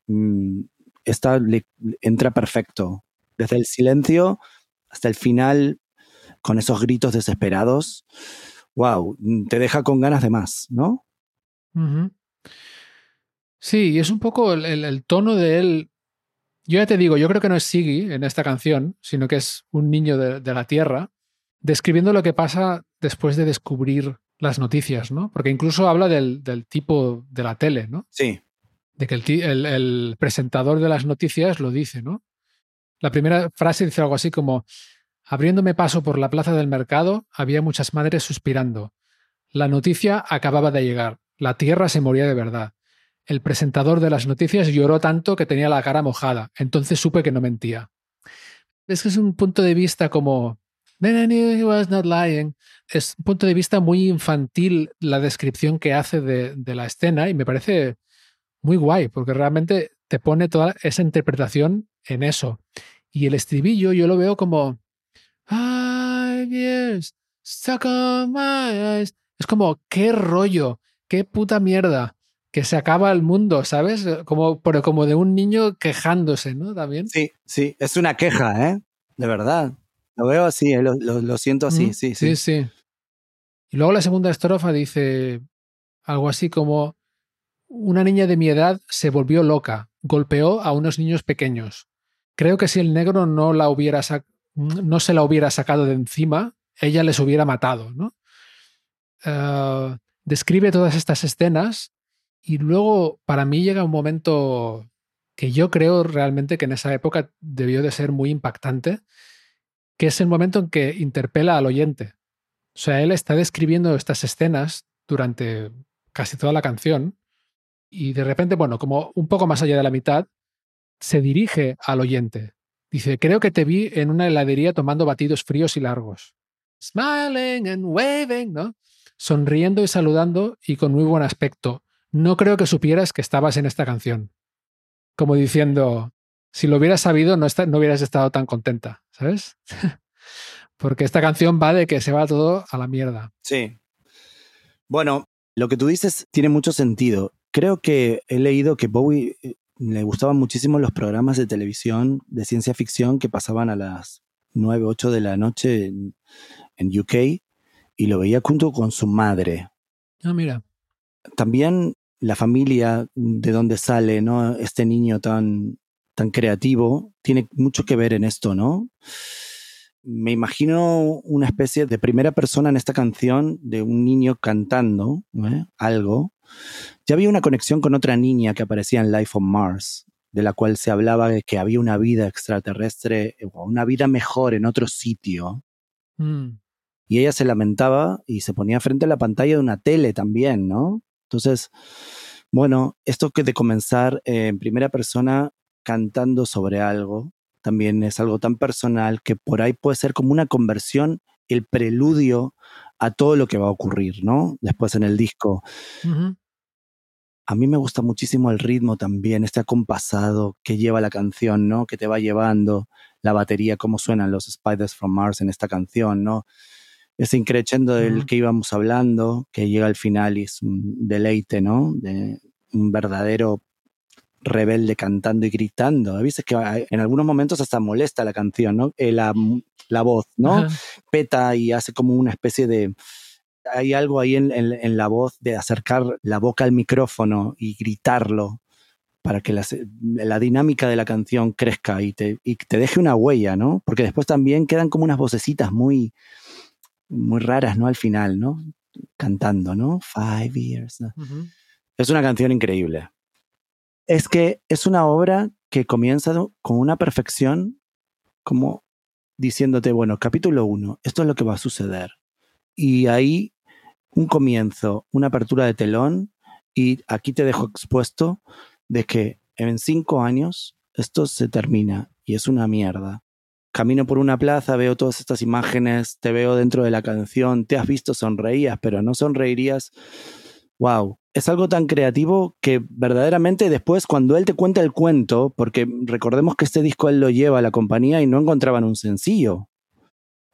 Esta le, entra perfecto. Desde el silencio hasta el final, con esos gritos desesperados. Wow, te deja con ganas de más, ¿no? Sí, y es un poco el, el- el tono de él. Yo ya te digo, yo creo que no es Siggy en esta canción, sino que es un niño de, de la Tierra, describiendo lo que pasa después de descubrir las noticias, ¿no? Porque incluso habla del, del tipo de la tele, ¿no? Sí. De que el, presentador de las noticias lo dice, ¿no? La primera frase dice algo así como, abriéndome paso por la plaza del mercado, había muchas madres suspirando. La noticia acababa de llegar. La tierra se moría de verdad. El presentador de las noticias lloró tanto que tenía la cara mojada. Entonces supe que no mentía. Es que es un punto de vista como... He was not lying. Es un punto de vista muy infantil la descripción que hace de la escena y me parece muy guay porque realmente te pone toda esa interpretación en eso. Y el estribillo yo lo veo como... Five years stuck on my eyes. Es como, qué rollo, qué puta mierda, que se acaba el mundo, ¿sabes? Como, pero como de un niño quejándose, ¿no? También. Sí, sí, es una queja, ¿eh? De verdad. Lo veo así, eh, lo, lo- lo siento así, Mm, sí, sí. sí, sí. Y luego la segunda estrofa dice algo así como, una niña de mi edad se volvió loca, golpeó a unos niños pequeños. Creo que si el negro no, la hubiera no se la hubiera sacado de encima, ella les hubiera matado, ¿no? Eh, describe todas estas escenas y luego para mí llega un momento que yo creo realmente que en esa época debió de ser muy impactante, que es el momento en que interpela al oyente. O sea, él está describiendo estas escenas durante casi toda la canción y de repente, bueno, como un poco más allá de la mitad, se dirige al oyente. Dice, creo que te vi en una heladería tomando batidos fríos y largos. Smiling and waving, ¿no? Sonriendo y saludando y con muy buen aspecto. No creo que supieras que estabas en esta canción. Como diciendo, si lo hubieras sabido, no, no hubieras estado tan contenta, ¿sabes? Porque esta canción va de que se va todo a la mierda. Sí. Bueno, lo que tú dices tiene mucho sentido. Creo que he leído que Bowie eh, le gustaban muchísimo los programas de televisión de ciencia ficción que pasaban a las 9, 8 de la noche en, en UK y lo veía junto con su madre. Ah, mira. también la familia de donde sale, ¿no? Este niño tan, tan creativo, tiene mucho que ver en esto, ¿no? Me imagino una especie de primera persona en esta canción de un niño cantando ¿eh? algo. Ya había una conexión con otra niña que aparecía en Life on Mars, de la cual se hablaba de que había una vida extraterrestre o una vida mejor en otro sitio. Mm. Y ella se lamentaba y se ponía frente a la pantalla de una tele también, ¿no? Entonces, bueno, esto que de comenzar eh, en primera persona cantando sobre algo, también es algo tan personal que por ahí puede ser como una conversión, el preludio a todo lo que va a ocurrir, ¿no? Después en el disco. A mí me gusta muchísimo el ritmo también, este acompasado que lleva la canción, ¿no? Que te va llevando la batería, cómo suenan los Spiders from Mars en esta canción, ¿no? Ese increchendo del que íbamos hablando, que llega al final y es un deleite, ¿no? De un verdadero rebelde cantando y gritando. A veces que en algunos momentos hasta molesta la canción, ¿no? Eh, la, la voz, ¿no? Ajá. peta y hace como una especie de... Hay algo ahí en, en- en la voz de acercar la boca al micrófono y gritarlo para que la, la dinámica de la canción crezca y te, y te deje una huella, ¿no? Porque después también quedan como unas vocecitas muy, muy raras, ¿no? Al final, ¿no? Cantando, ¿no? Five years. Es una canción increíble. Es que es una obra que comienza con una perfección como diciéndote, bueno, capítulo 1, esto es lo que va a suceder. Y ahí un comienzo, una apertura de telón y aquí te dejo expuesto de que en cinco años esto se termina y es una mierda. Camino por una plaza, veo todas estas imágenes, te veo dentro de la canción, te has visto, sonreías, pero no sonreirías. Wow, es algo tan creativo que verdaderamente después cuando él te cuenta el cuento, porque recordemos que este disco él lo lleva a la compañía y no encontraban un sencillo.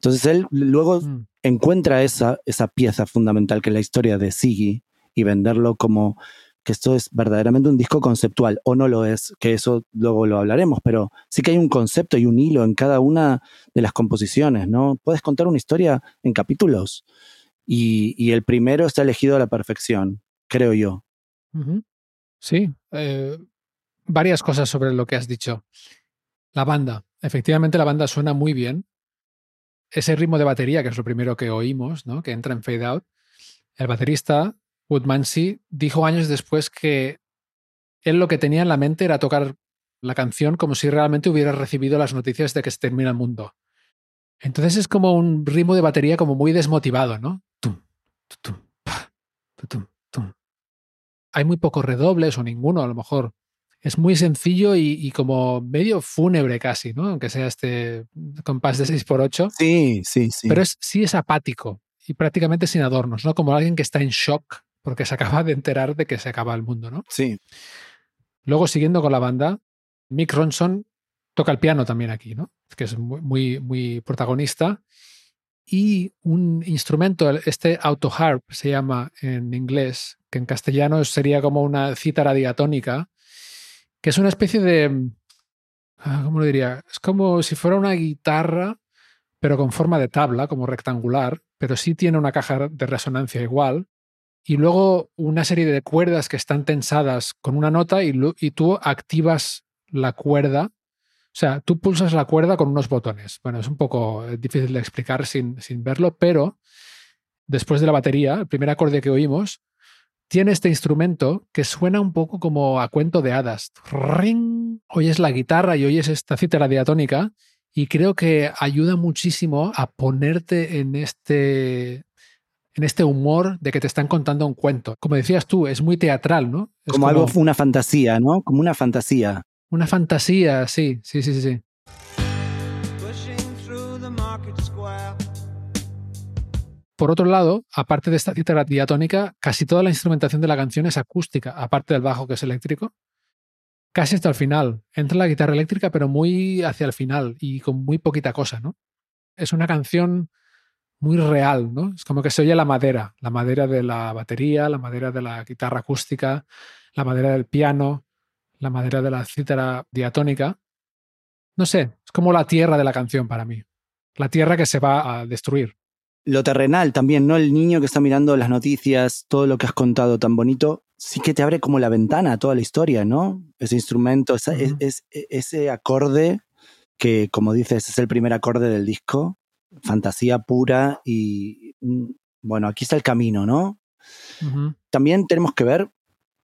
Entonces él luego Mm. encuentra esa, esa pieza fundamental que es la historia de Siggy y venderlo como que esto es verdaderamente un disco conceptual, o no lo es, que eso luego lo hablaremos, pero sí que hay un concepto y un hilo en cada una de las composiciones, ¿no? Puedes contar una historia en capítulos y, y el primero está elegido a la perfección, creo yo. Sí, eh, varias cosas sobre lo que has dicho. La banda, efectivamente la banda suena muy bien. Ese ritmo de batería, que es lo primero que oímos, ¿no? que entra en fade out, el baterista Woodmansey dijo años después que él lo que tenía en la mente era tocar la canción como si realmente hubiera recibido las noticias de que se termina el mundo. Entonces es como un ritmo de batería como muy desmotivado, ¿no? Tum, tum, tum. Hay muy pocos redobles o ninguno, a lo mejor. Es muy sencillo y, y como medio fúnebre casi, ¿no? Aunque sea este compás de 6x8. Sí, sí, sí. Pero es, sí es apático y prácticamente sin adornos, ¿no? Como alguien que está en shock porque se acaba de enterar de que se acaba el mundo, ¿no? sí, Luego, siguiendo con la banda, Mick Ronson toca el piano también aquí, ¿no? Que es muy, muy, muy protagonista. Y un instrumento, este autoharp se llama en inglés, que en castellano sería como una cítara diatónica, que es una especie de. ah, ¿Cómo lo diría? Es como si fuera una guitarra, pero con forma de tabla, como rectangular, pero sí tiene una caja de resonancia igual. Y luego una serie de cuerdas que están tensadas con una nota y, tú activas la cuerda. O sea, tú pulsas la cuerda con unos botones. Bueno, es un poco eh, difícil de explicar sin, sin verlo, pero después de la batería, el primer acorde que oímos, tiene este instrumento que suena un poco como a cuento de hadas. Ring. Oyes la guitarra y oyes esta cítara diatónica y creo que ayuda muchísimo a ponerte en este en este humor de que te están contando un cuento. Como decías tú, es muy teatral, ¿no? Es como, algo, una fantasía, ¿no? Como una fantasía. una fantasía, sí, sí, sí, sí, Por otro lado, aparte de esta cítara diatónica, casi toda la instrumentación de la canción es acústica, aparte del bajo que es eléctrico. Casi hasta el final. Entra la guitarra eléctrica, pero muy hacia el final y con muy poquita cosa, ¿no? Es una canción muy real, ¿no? Es como que se oye la madera, la madera de la batería, la madera de la guitarra acústica, la madera del piano, la madera de la cítara diatónica. No sé, es como la tierra de la canción para mí. La tierra que se va a destruir. Lo terrenal también, ¿no? El niño que está mirando las noticias, todo lo que has contado tan bonito, sí que te abre como la ventana a toda la historia, ¿no? Ese instrumento, esa- es- e- ese acorde que, como dices, es el primer acorde del disco, fantasía pura y, mm, bueno, aquí está el camino, ¿no? También tenemos que ver,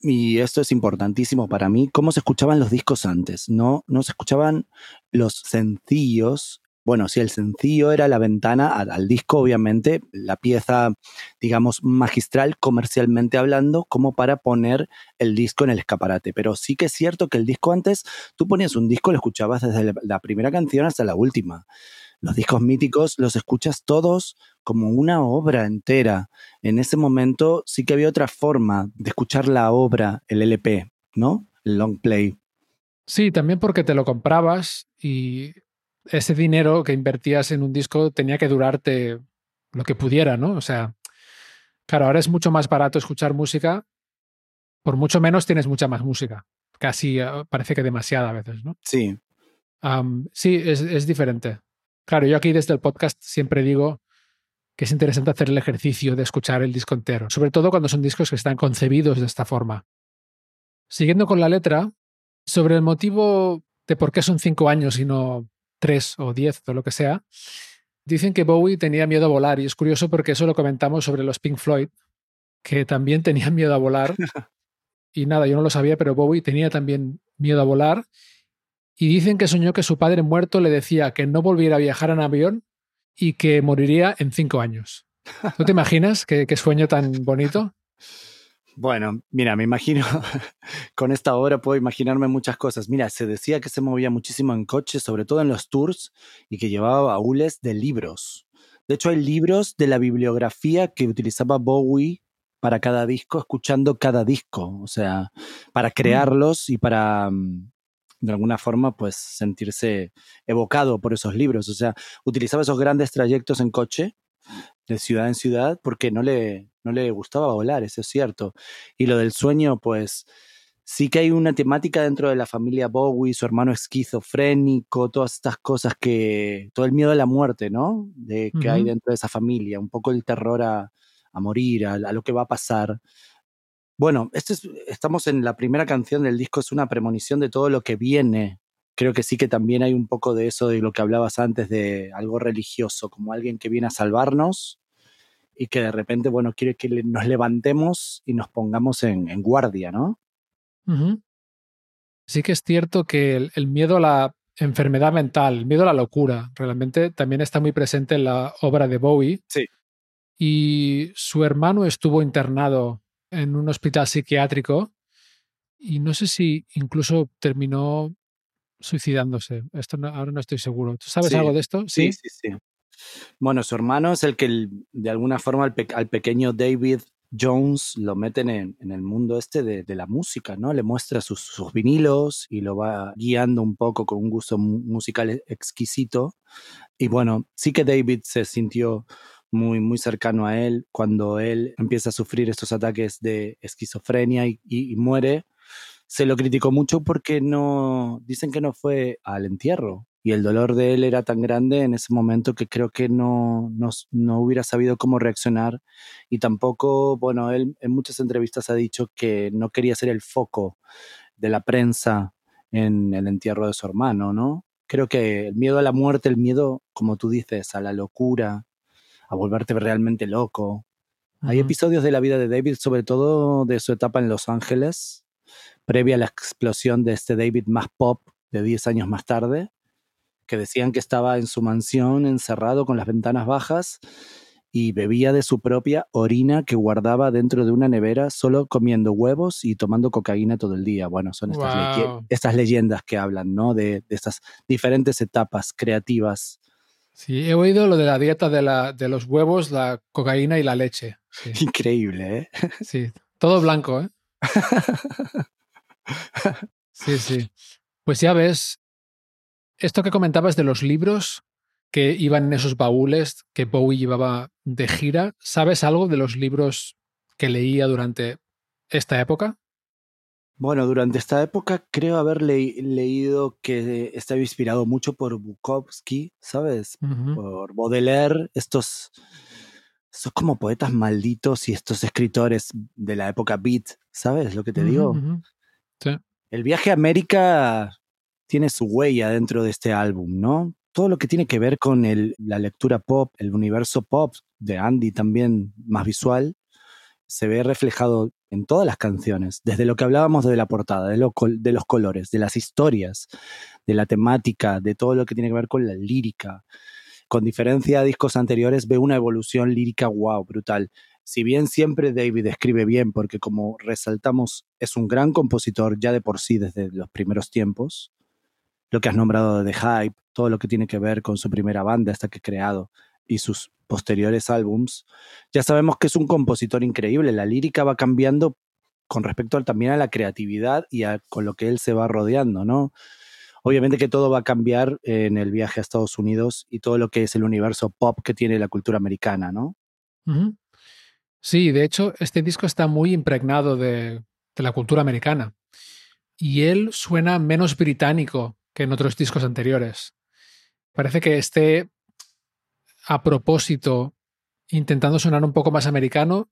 y esto es importantísimo para mí, cómo se escuchaban los discos antes. No, no se escuchaban los sencillos. Bueno, sí, el sencillo era la ventana al, al disco, obviamente, la pieza, digamos, magistral, comercialmente hablando, como para poner el disco en el escaparate. Pero sí que es cierto que el disco antes, tú ponías un disco, lo escuchabas desde la- la primera canción hasta la última. Los discos míticos los escuchas todos como una obra entera. En ese momento sí que había otra forma de escuchar la obra, el LP, ¿no? El long play. Sí, también porque te lo comprabas y ese dinero que invertías en un disco tenía que durarte lo que pudiera, ¿no? O sea, claro, ahora es mucho más barato escuchar música, por mucho menos tienes mucha más música. Casi eh, parece que demasiada a veces, ¿no? Sí, sí, es, es diferente. Claro, yo aquí desde el podcast siempre digo que es interesante hacer el ejercicio de escuchar el disco entero, sobre todo cuando son discos que están concebidos de esta forma. Siguiendo con la letra, sobre el motivo de por qué son cinco años y no tres o diez o lo que sea, dicen que Bowie tenía miedo a volar y es curioso porque eso lo comentamos sobre los Pink Floyd, que también tenían miedo a volar. Y nada, yo no lo sabía, pero Bowie tenía también miedo a volar. Y dicen que soñó que su padre muerto le decía que no volviera a viajar en avión y que moriría en cinco años. ¿Tú te imaginas qué, qué sueño tan bonito? Bueno, mira, me imagino, con esta obra puedo imaginarme muchas cosas. Mira, se decía que se movía muchísimo en coche, sobre todo en los tours, y que llevaba baúles de libros. De hecho, hay libros de la bibliografía que utilizaba Bowie para cada disco, escuchando cada disco, o sea, para crearlos y para, mm, de alguna forma, pues sentirse evocado por esos libros. O sea, utilizaba esos grandes trayectos en coche de ciudad en ciudad porque no le, no le gustaba volar, eso es cierto. Y lo del sueño, pues sí que hay una temática dentro de la familia Bowie, su hermano esquizofrénico, todas estas cosas que, todo el miedo a la muerte, ¿no? De que hay dentro de esa familia, un poco el terror a, a morir, a, a lo que va a pasar. Bueno, esto es, estamos en la primera canción del disco, es una premonición de todo lo que viene. Creo que sí que también hay un poco de eso de lo que hablabas antes, de algo religioso, como alguien que viene a salvarnos y que de repente, bueno, quiere que nos levantemos y nos pongamos en, en guardia, ¿no? Ujú. Sí que es cierto que el, el miedo a la enfermedad mental, el miedo a la locura, realmente también está muy presente en la obra de Bowie. Sí. Y su hermano estuvo internado en un hospital psiquiátrico y no sé si incluso terminó suicidándose. Esto no- ahora no estoy seguro. ¿Tú sabes Sí. algo de esto? Sí, sí, sí. Bueno, su hermano es el que el- de alguna forma al, pe- al pequeño David Jones lo meten en, en el mundo este de, de la música, ¿no? Le muestra sus, sus vinilos y lo va guiando un poco con un gusto mu- musical e- exquisito. Y bueno, sí que David se sintió muy, muy cercano a él cuando él empieza a sufrir estos ataques de esquizofrenia y, y- y muere. Se lo criticó mucho porque no, dicen que no fue al entierro. Y el dolor de él era tan grande en ese momento que creo que no, no, no hubiera sabido cómo reaccionar. Y tampoco, bueno, él en muchas entrevistas ha dicho que no quería ser el foco de la prensa en el entierro de su hermano, ¿no? Creo que el miedo a la muerte, el miedo, como tú dices, a la locura, a volverte realmente loco. Hay episodios de la vida de David, sobre todo de su etapa en Los Ángeles, previa a la explosión de este David más pop de 10 años más tarde, que decían que estaba en su mansión encerrado con las ventanas bajas y bebía de su propia orina que guardaba dentro de una nevera solo comiendo huevos y tomando cocaína todo el día. Bueno, son estas, estas leyendas que hablan, ¿no? De, de estas diferentes etapas creativas. Sí, he oído lo de la dieta de, la, de los huevos, la cocaína y la leche. Sí, Increíble, ¿eh? sí. Todo blanco, ¿eh? Sí, sí. Pues ya ves, esto que comentabas de los libros que iban en esos baúles que Bowie llevaba de gira, ¿sabes algo de los libros que leía durante esta época? Bueno, durante esta época creo haber le- leído que estaba inspirado mucho por Bukowski, ¿sabes? Por Baudelaire, estos Esos como poetas malditos y estos escritores de la época beat, ¿sabes lo que te digo? Sí. El viaje a América tiene su huella dentro de este álbum, ¿no? Todo lo que tiene que ver con el- la lectura pop, el universo pop de Andy también más visual, se ve reflejado en todas las canciones, desde lo que hablábamos de la portada, de, lo de los colores, de las historias, de la temática, de todo lo que tiene que ver con la lírica. Con diferencia a discos anteriores, ve una evolución lírica wow, brutal. Si bien siempre David escribe bien, porque como resaltamos, es un gran compositor ya de por sí desde los primeros tiempos, lo que has nombrado de The Hype, todo lo que tiene que ver con su primera banda hasta que creado y sus posteriores álbums, ya sabemos que es un compositor increíble. La lírica va cambiando con respecto también a la creatividad y a, con lo que él se va rodeando, ¿no? Obviamente que todo va a cambiar en el viaje a Estados Unidos y todo lo que es el universo pop que tiene la cultura americana, ¿no? Sí, de hecho, este disco está muy impregnado de, de la cultura americana. Y él suena menos británico que en otros discos anteriores. Parece que esté a propósito intentando sonar un poco más americano,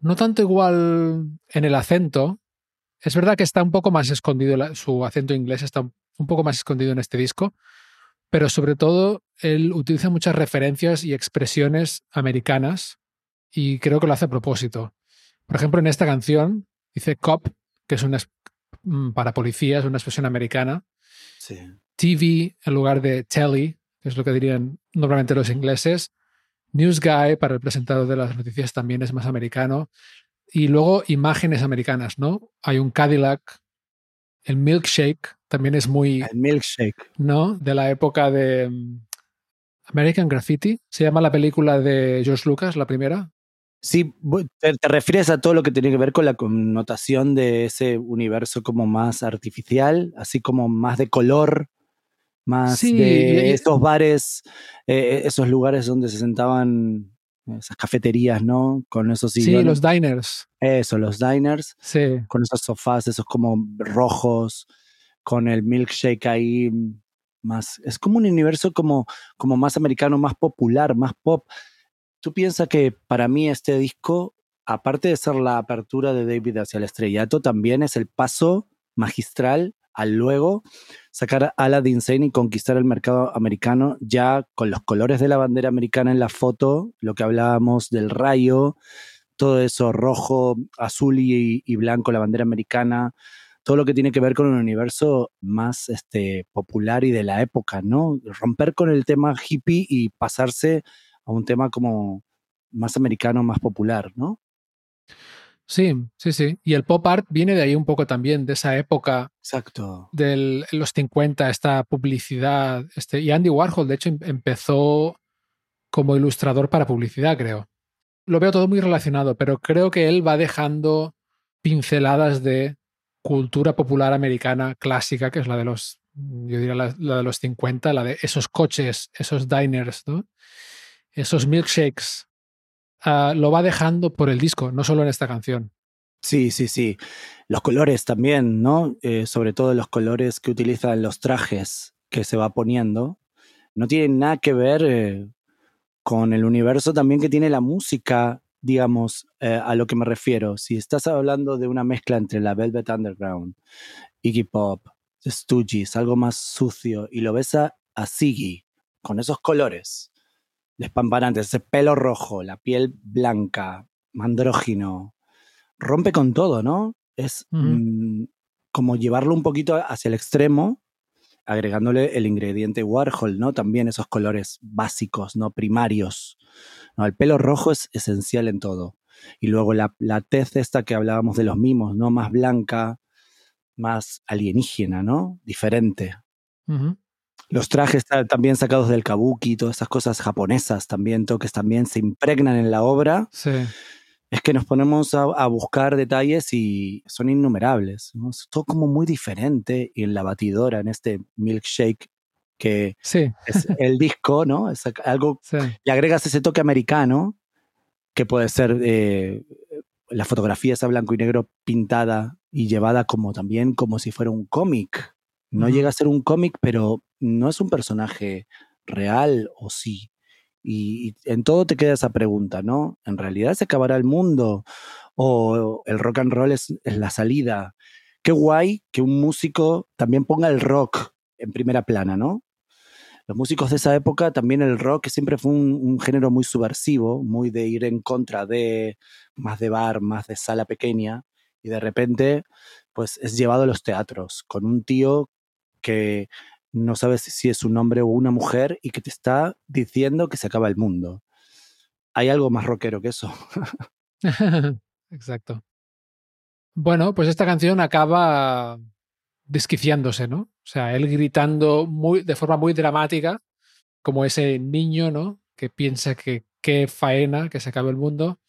no tanto igual en el acento. Es verdad que está un poco más escondido, su acento inglés está un poco más escondido en este disco, pero sobre todo él utiliza muchas referencias y expresiones americanas y creo que lo hace a propósito. Por ejemplo, en esta canción dice cop, que es una mm, para policías, una expresión americana. Sí. TV en lugar de telly, que es lo que dirían normalmente los ingleses. News Guy para el presentador de las noticias también es más americano. Y luego imágenes americanas, ¿no? Hay un Cadillac. El milkshake también es muy, El milkshake. ¿no? De la época de mm, American Graffiti. Se llama la película de George Lucas, la primera. Sí, te, te refieres a todo lo que tiene que ver con la connotación de ese universo como más artificial, así como más de color, más Sí, de estos bares, eh, esos lugares donde se sentaban esas cafeterías, ¿no? Con esos Sí, los diners. Eso, los diners, Sí. con esos sofás, esos como rojos, con el milkshake ahí más. Es como un universo como, como más americano, más popular, más pop. Tú piensas que para mí este disco, aparte de ser la apertura de David hacia el estrellato, también es el paso magistral al luego sacar Ala de Insane y conquistar el mercado americano ya con los colores de la bandera americana en la foto, lo que hablábamos del rayo, todo eso rojo, azul y, y blanco, la bandera americana, todo lo que tiene que ver con un universo más este, popular y de la época, ¿no? Romper con el tema hippie y pasarse a un tema como más americano, más popular, ¿no? Sí, sí, sí. Y el pop art viene de ahí un poco también, de esa época Exacto. de los 50, esta publicidad. Este, y Andy Warhol, de hecho, em- empezó como ilustrador para publicidad, creo. Lo veo todo muy relacionado, pero creo que él va dejando pinceladas de cultura popular americana clásica, que es la de los, yo diría la, la de los 50, la de esos coches, esos diners, ¿no? Esos milkshakes. Ah, lo va dejando por el disco, no solo en esta canción. Sí, sí, sí. Los colores también, ¿no? Eh, sobre todo los colores que utilizan los trajes que se va poniendo. No tienen nada que ver eh, con el universo también que tiene la música, digamos, eh, a lo que me refiero. Si estás hablando de una mezcla entre la Velvet Underground, Iggy Pop, Stooges, algo más sucio, y lo ves a, a con esos colores despampanantes, ese pelo rojo, la piel blanca, andrógino, rompe con todo, ¿no? Es mm, como llevarlo un poquito hacia el extremo, agregándole el ingrediente Warhol, ¿no? También esos colores básicos, ¿no? Primarios. ¿no? El pelo rojo es esencial en todo. Y luego la, la tez esta que hablábamos de los mimos, ¿no? Más blanca, más alienígena, ¿no? Diferente. Los trajes ta- también sacados del kabuki, todas esas cosas japonesas también, toques también se impregnan en la obra. Sí. Es que nos ponemos a, a buscar detalles y son innumerables. ¿no? Es todo como muy diferente. Y en la batidora, en este milkshake, que Sí, es el disco, ¿no? Es algo. sí. Le agregas ese toque americano, que puede ser eh, la fotografía esa blanco y negro pintada y llevada como también como si fuera un cómic. No llega a ser un cómic, pero no es un personaje real, o sí. Y, y en todo te queda esa pregunta, ¿no? ¿En realidad se acabará el mundo? ¿O el rock and roll es, es la salida? Qué guay que un músico también ponga el rock en primera plana, ¿no? Los músicos de esa época, también el rock siempre fue un, un género muy subversivo, muy de ir en contra de, más de bar, más de sala pequeña, y de repente, pues es llevado a los teatros con un tío que no sabes si es un hombre o una mujer y que te está diciendo que se acaba el mundo. Hay algo más rockero que eso. Exacto. Bueno, pues esta canción acaba desquiciándose, ¿no? O sea, él gritando muy, de forma muy dramática, como ese niño, ¿no? Que piensa que qué faena, que se acabe el mundo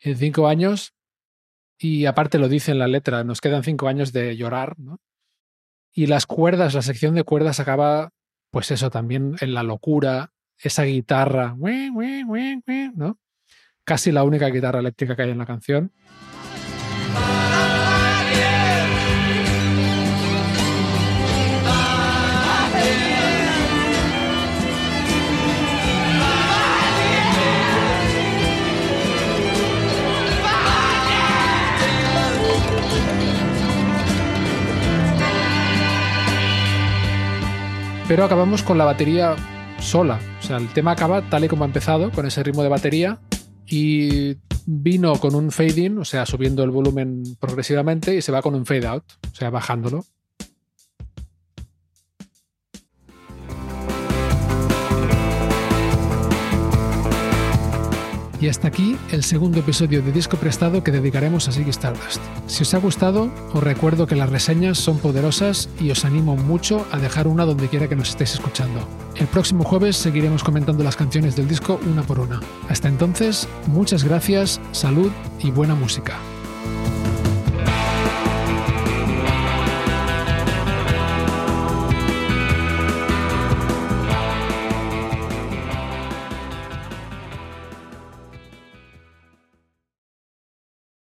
en cinco años. Y aparte lo dice en la letra, nos quedan cinco años de llorar, ¿no? Y las cuerdas, la sección de cuerdas acaba, pues eso, también en la locura, esa guitarra, ¿no? Casi la única guitarra eléctrica que hay en la canción. Pero acabamos con la batería sola. O sea, el tema acaba tal y como ha empezado, con ese ritmo de batería. Y vino con un fade in, o sea, subiendo el volumen progresivamente, y se va con un fade out, o sea, bajándolo. Y hasta aquí el segundo episodio de Disco Prestado que dedicaremos a Ziggy Stardust. Si os ha gustado, os recuerdo que las reseñas son poderosas y os animo mucho a dejar una donde quiera que nos estéis escuchando. El próximo jueves seguiremos comentando las canciones del disco una por una. Hasta entonces, muchas gracias, salud y buena música.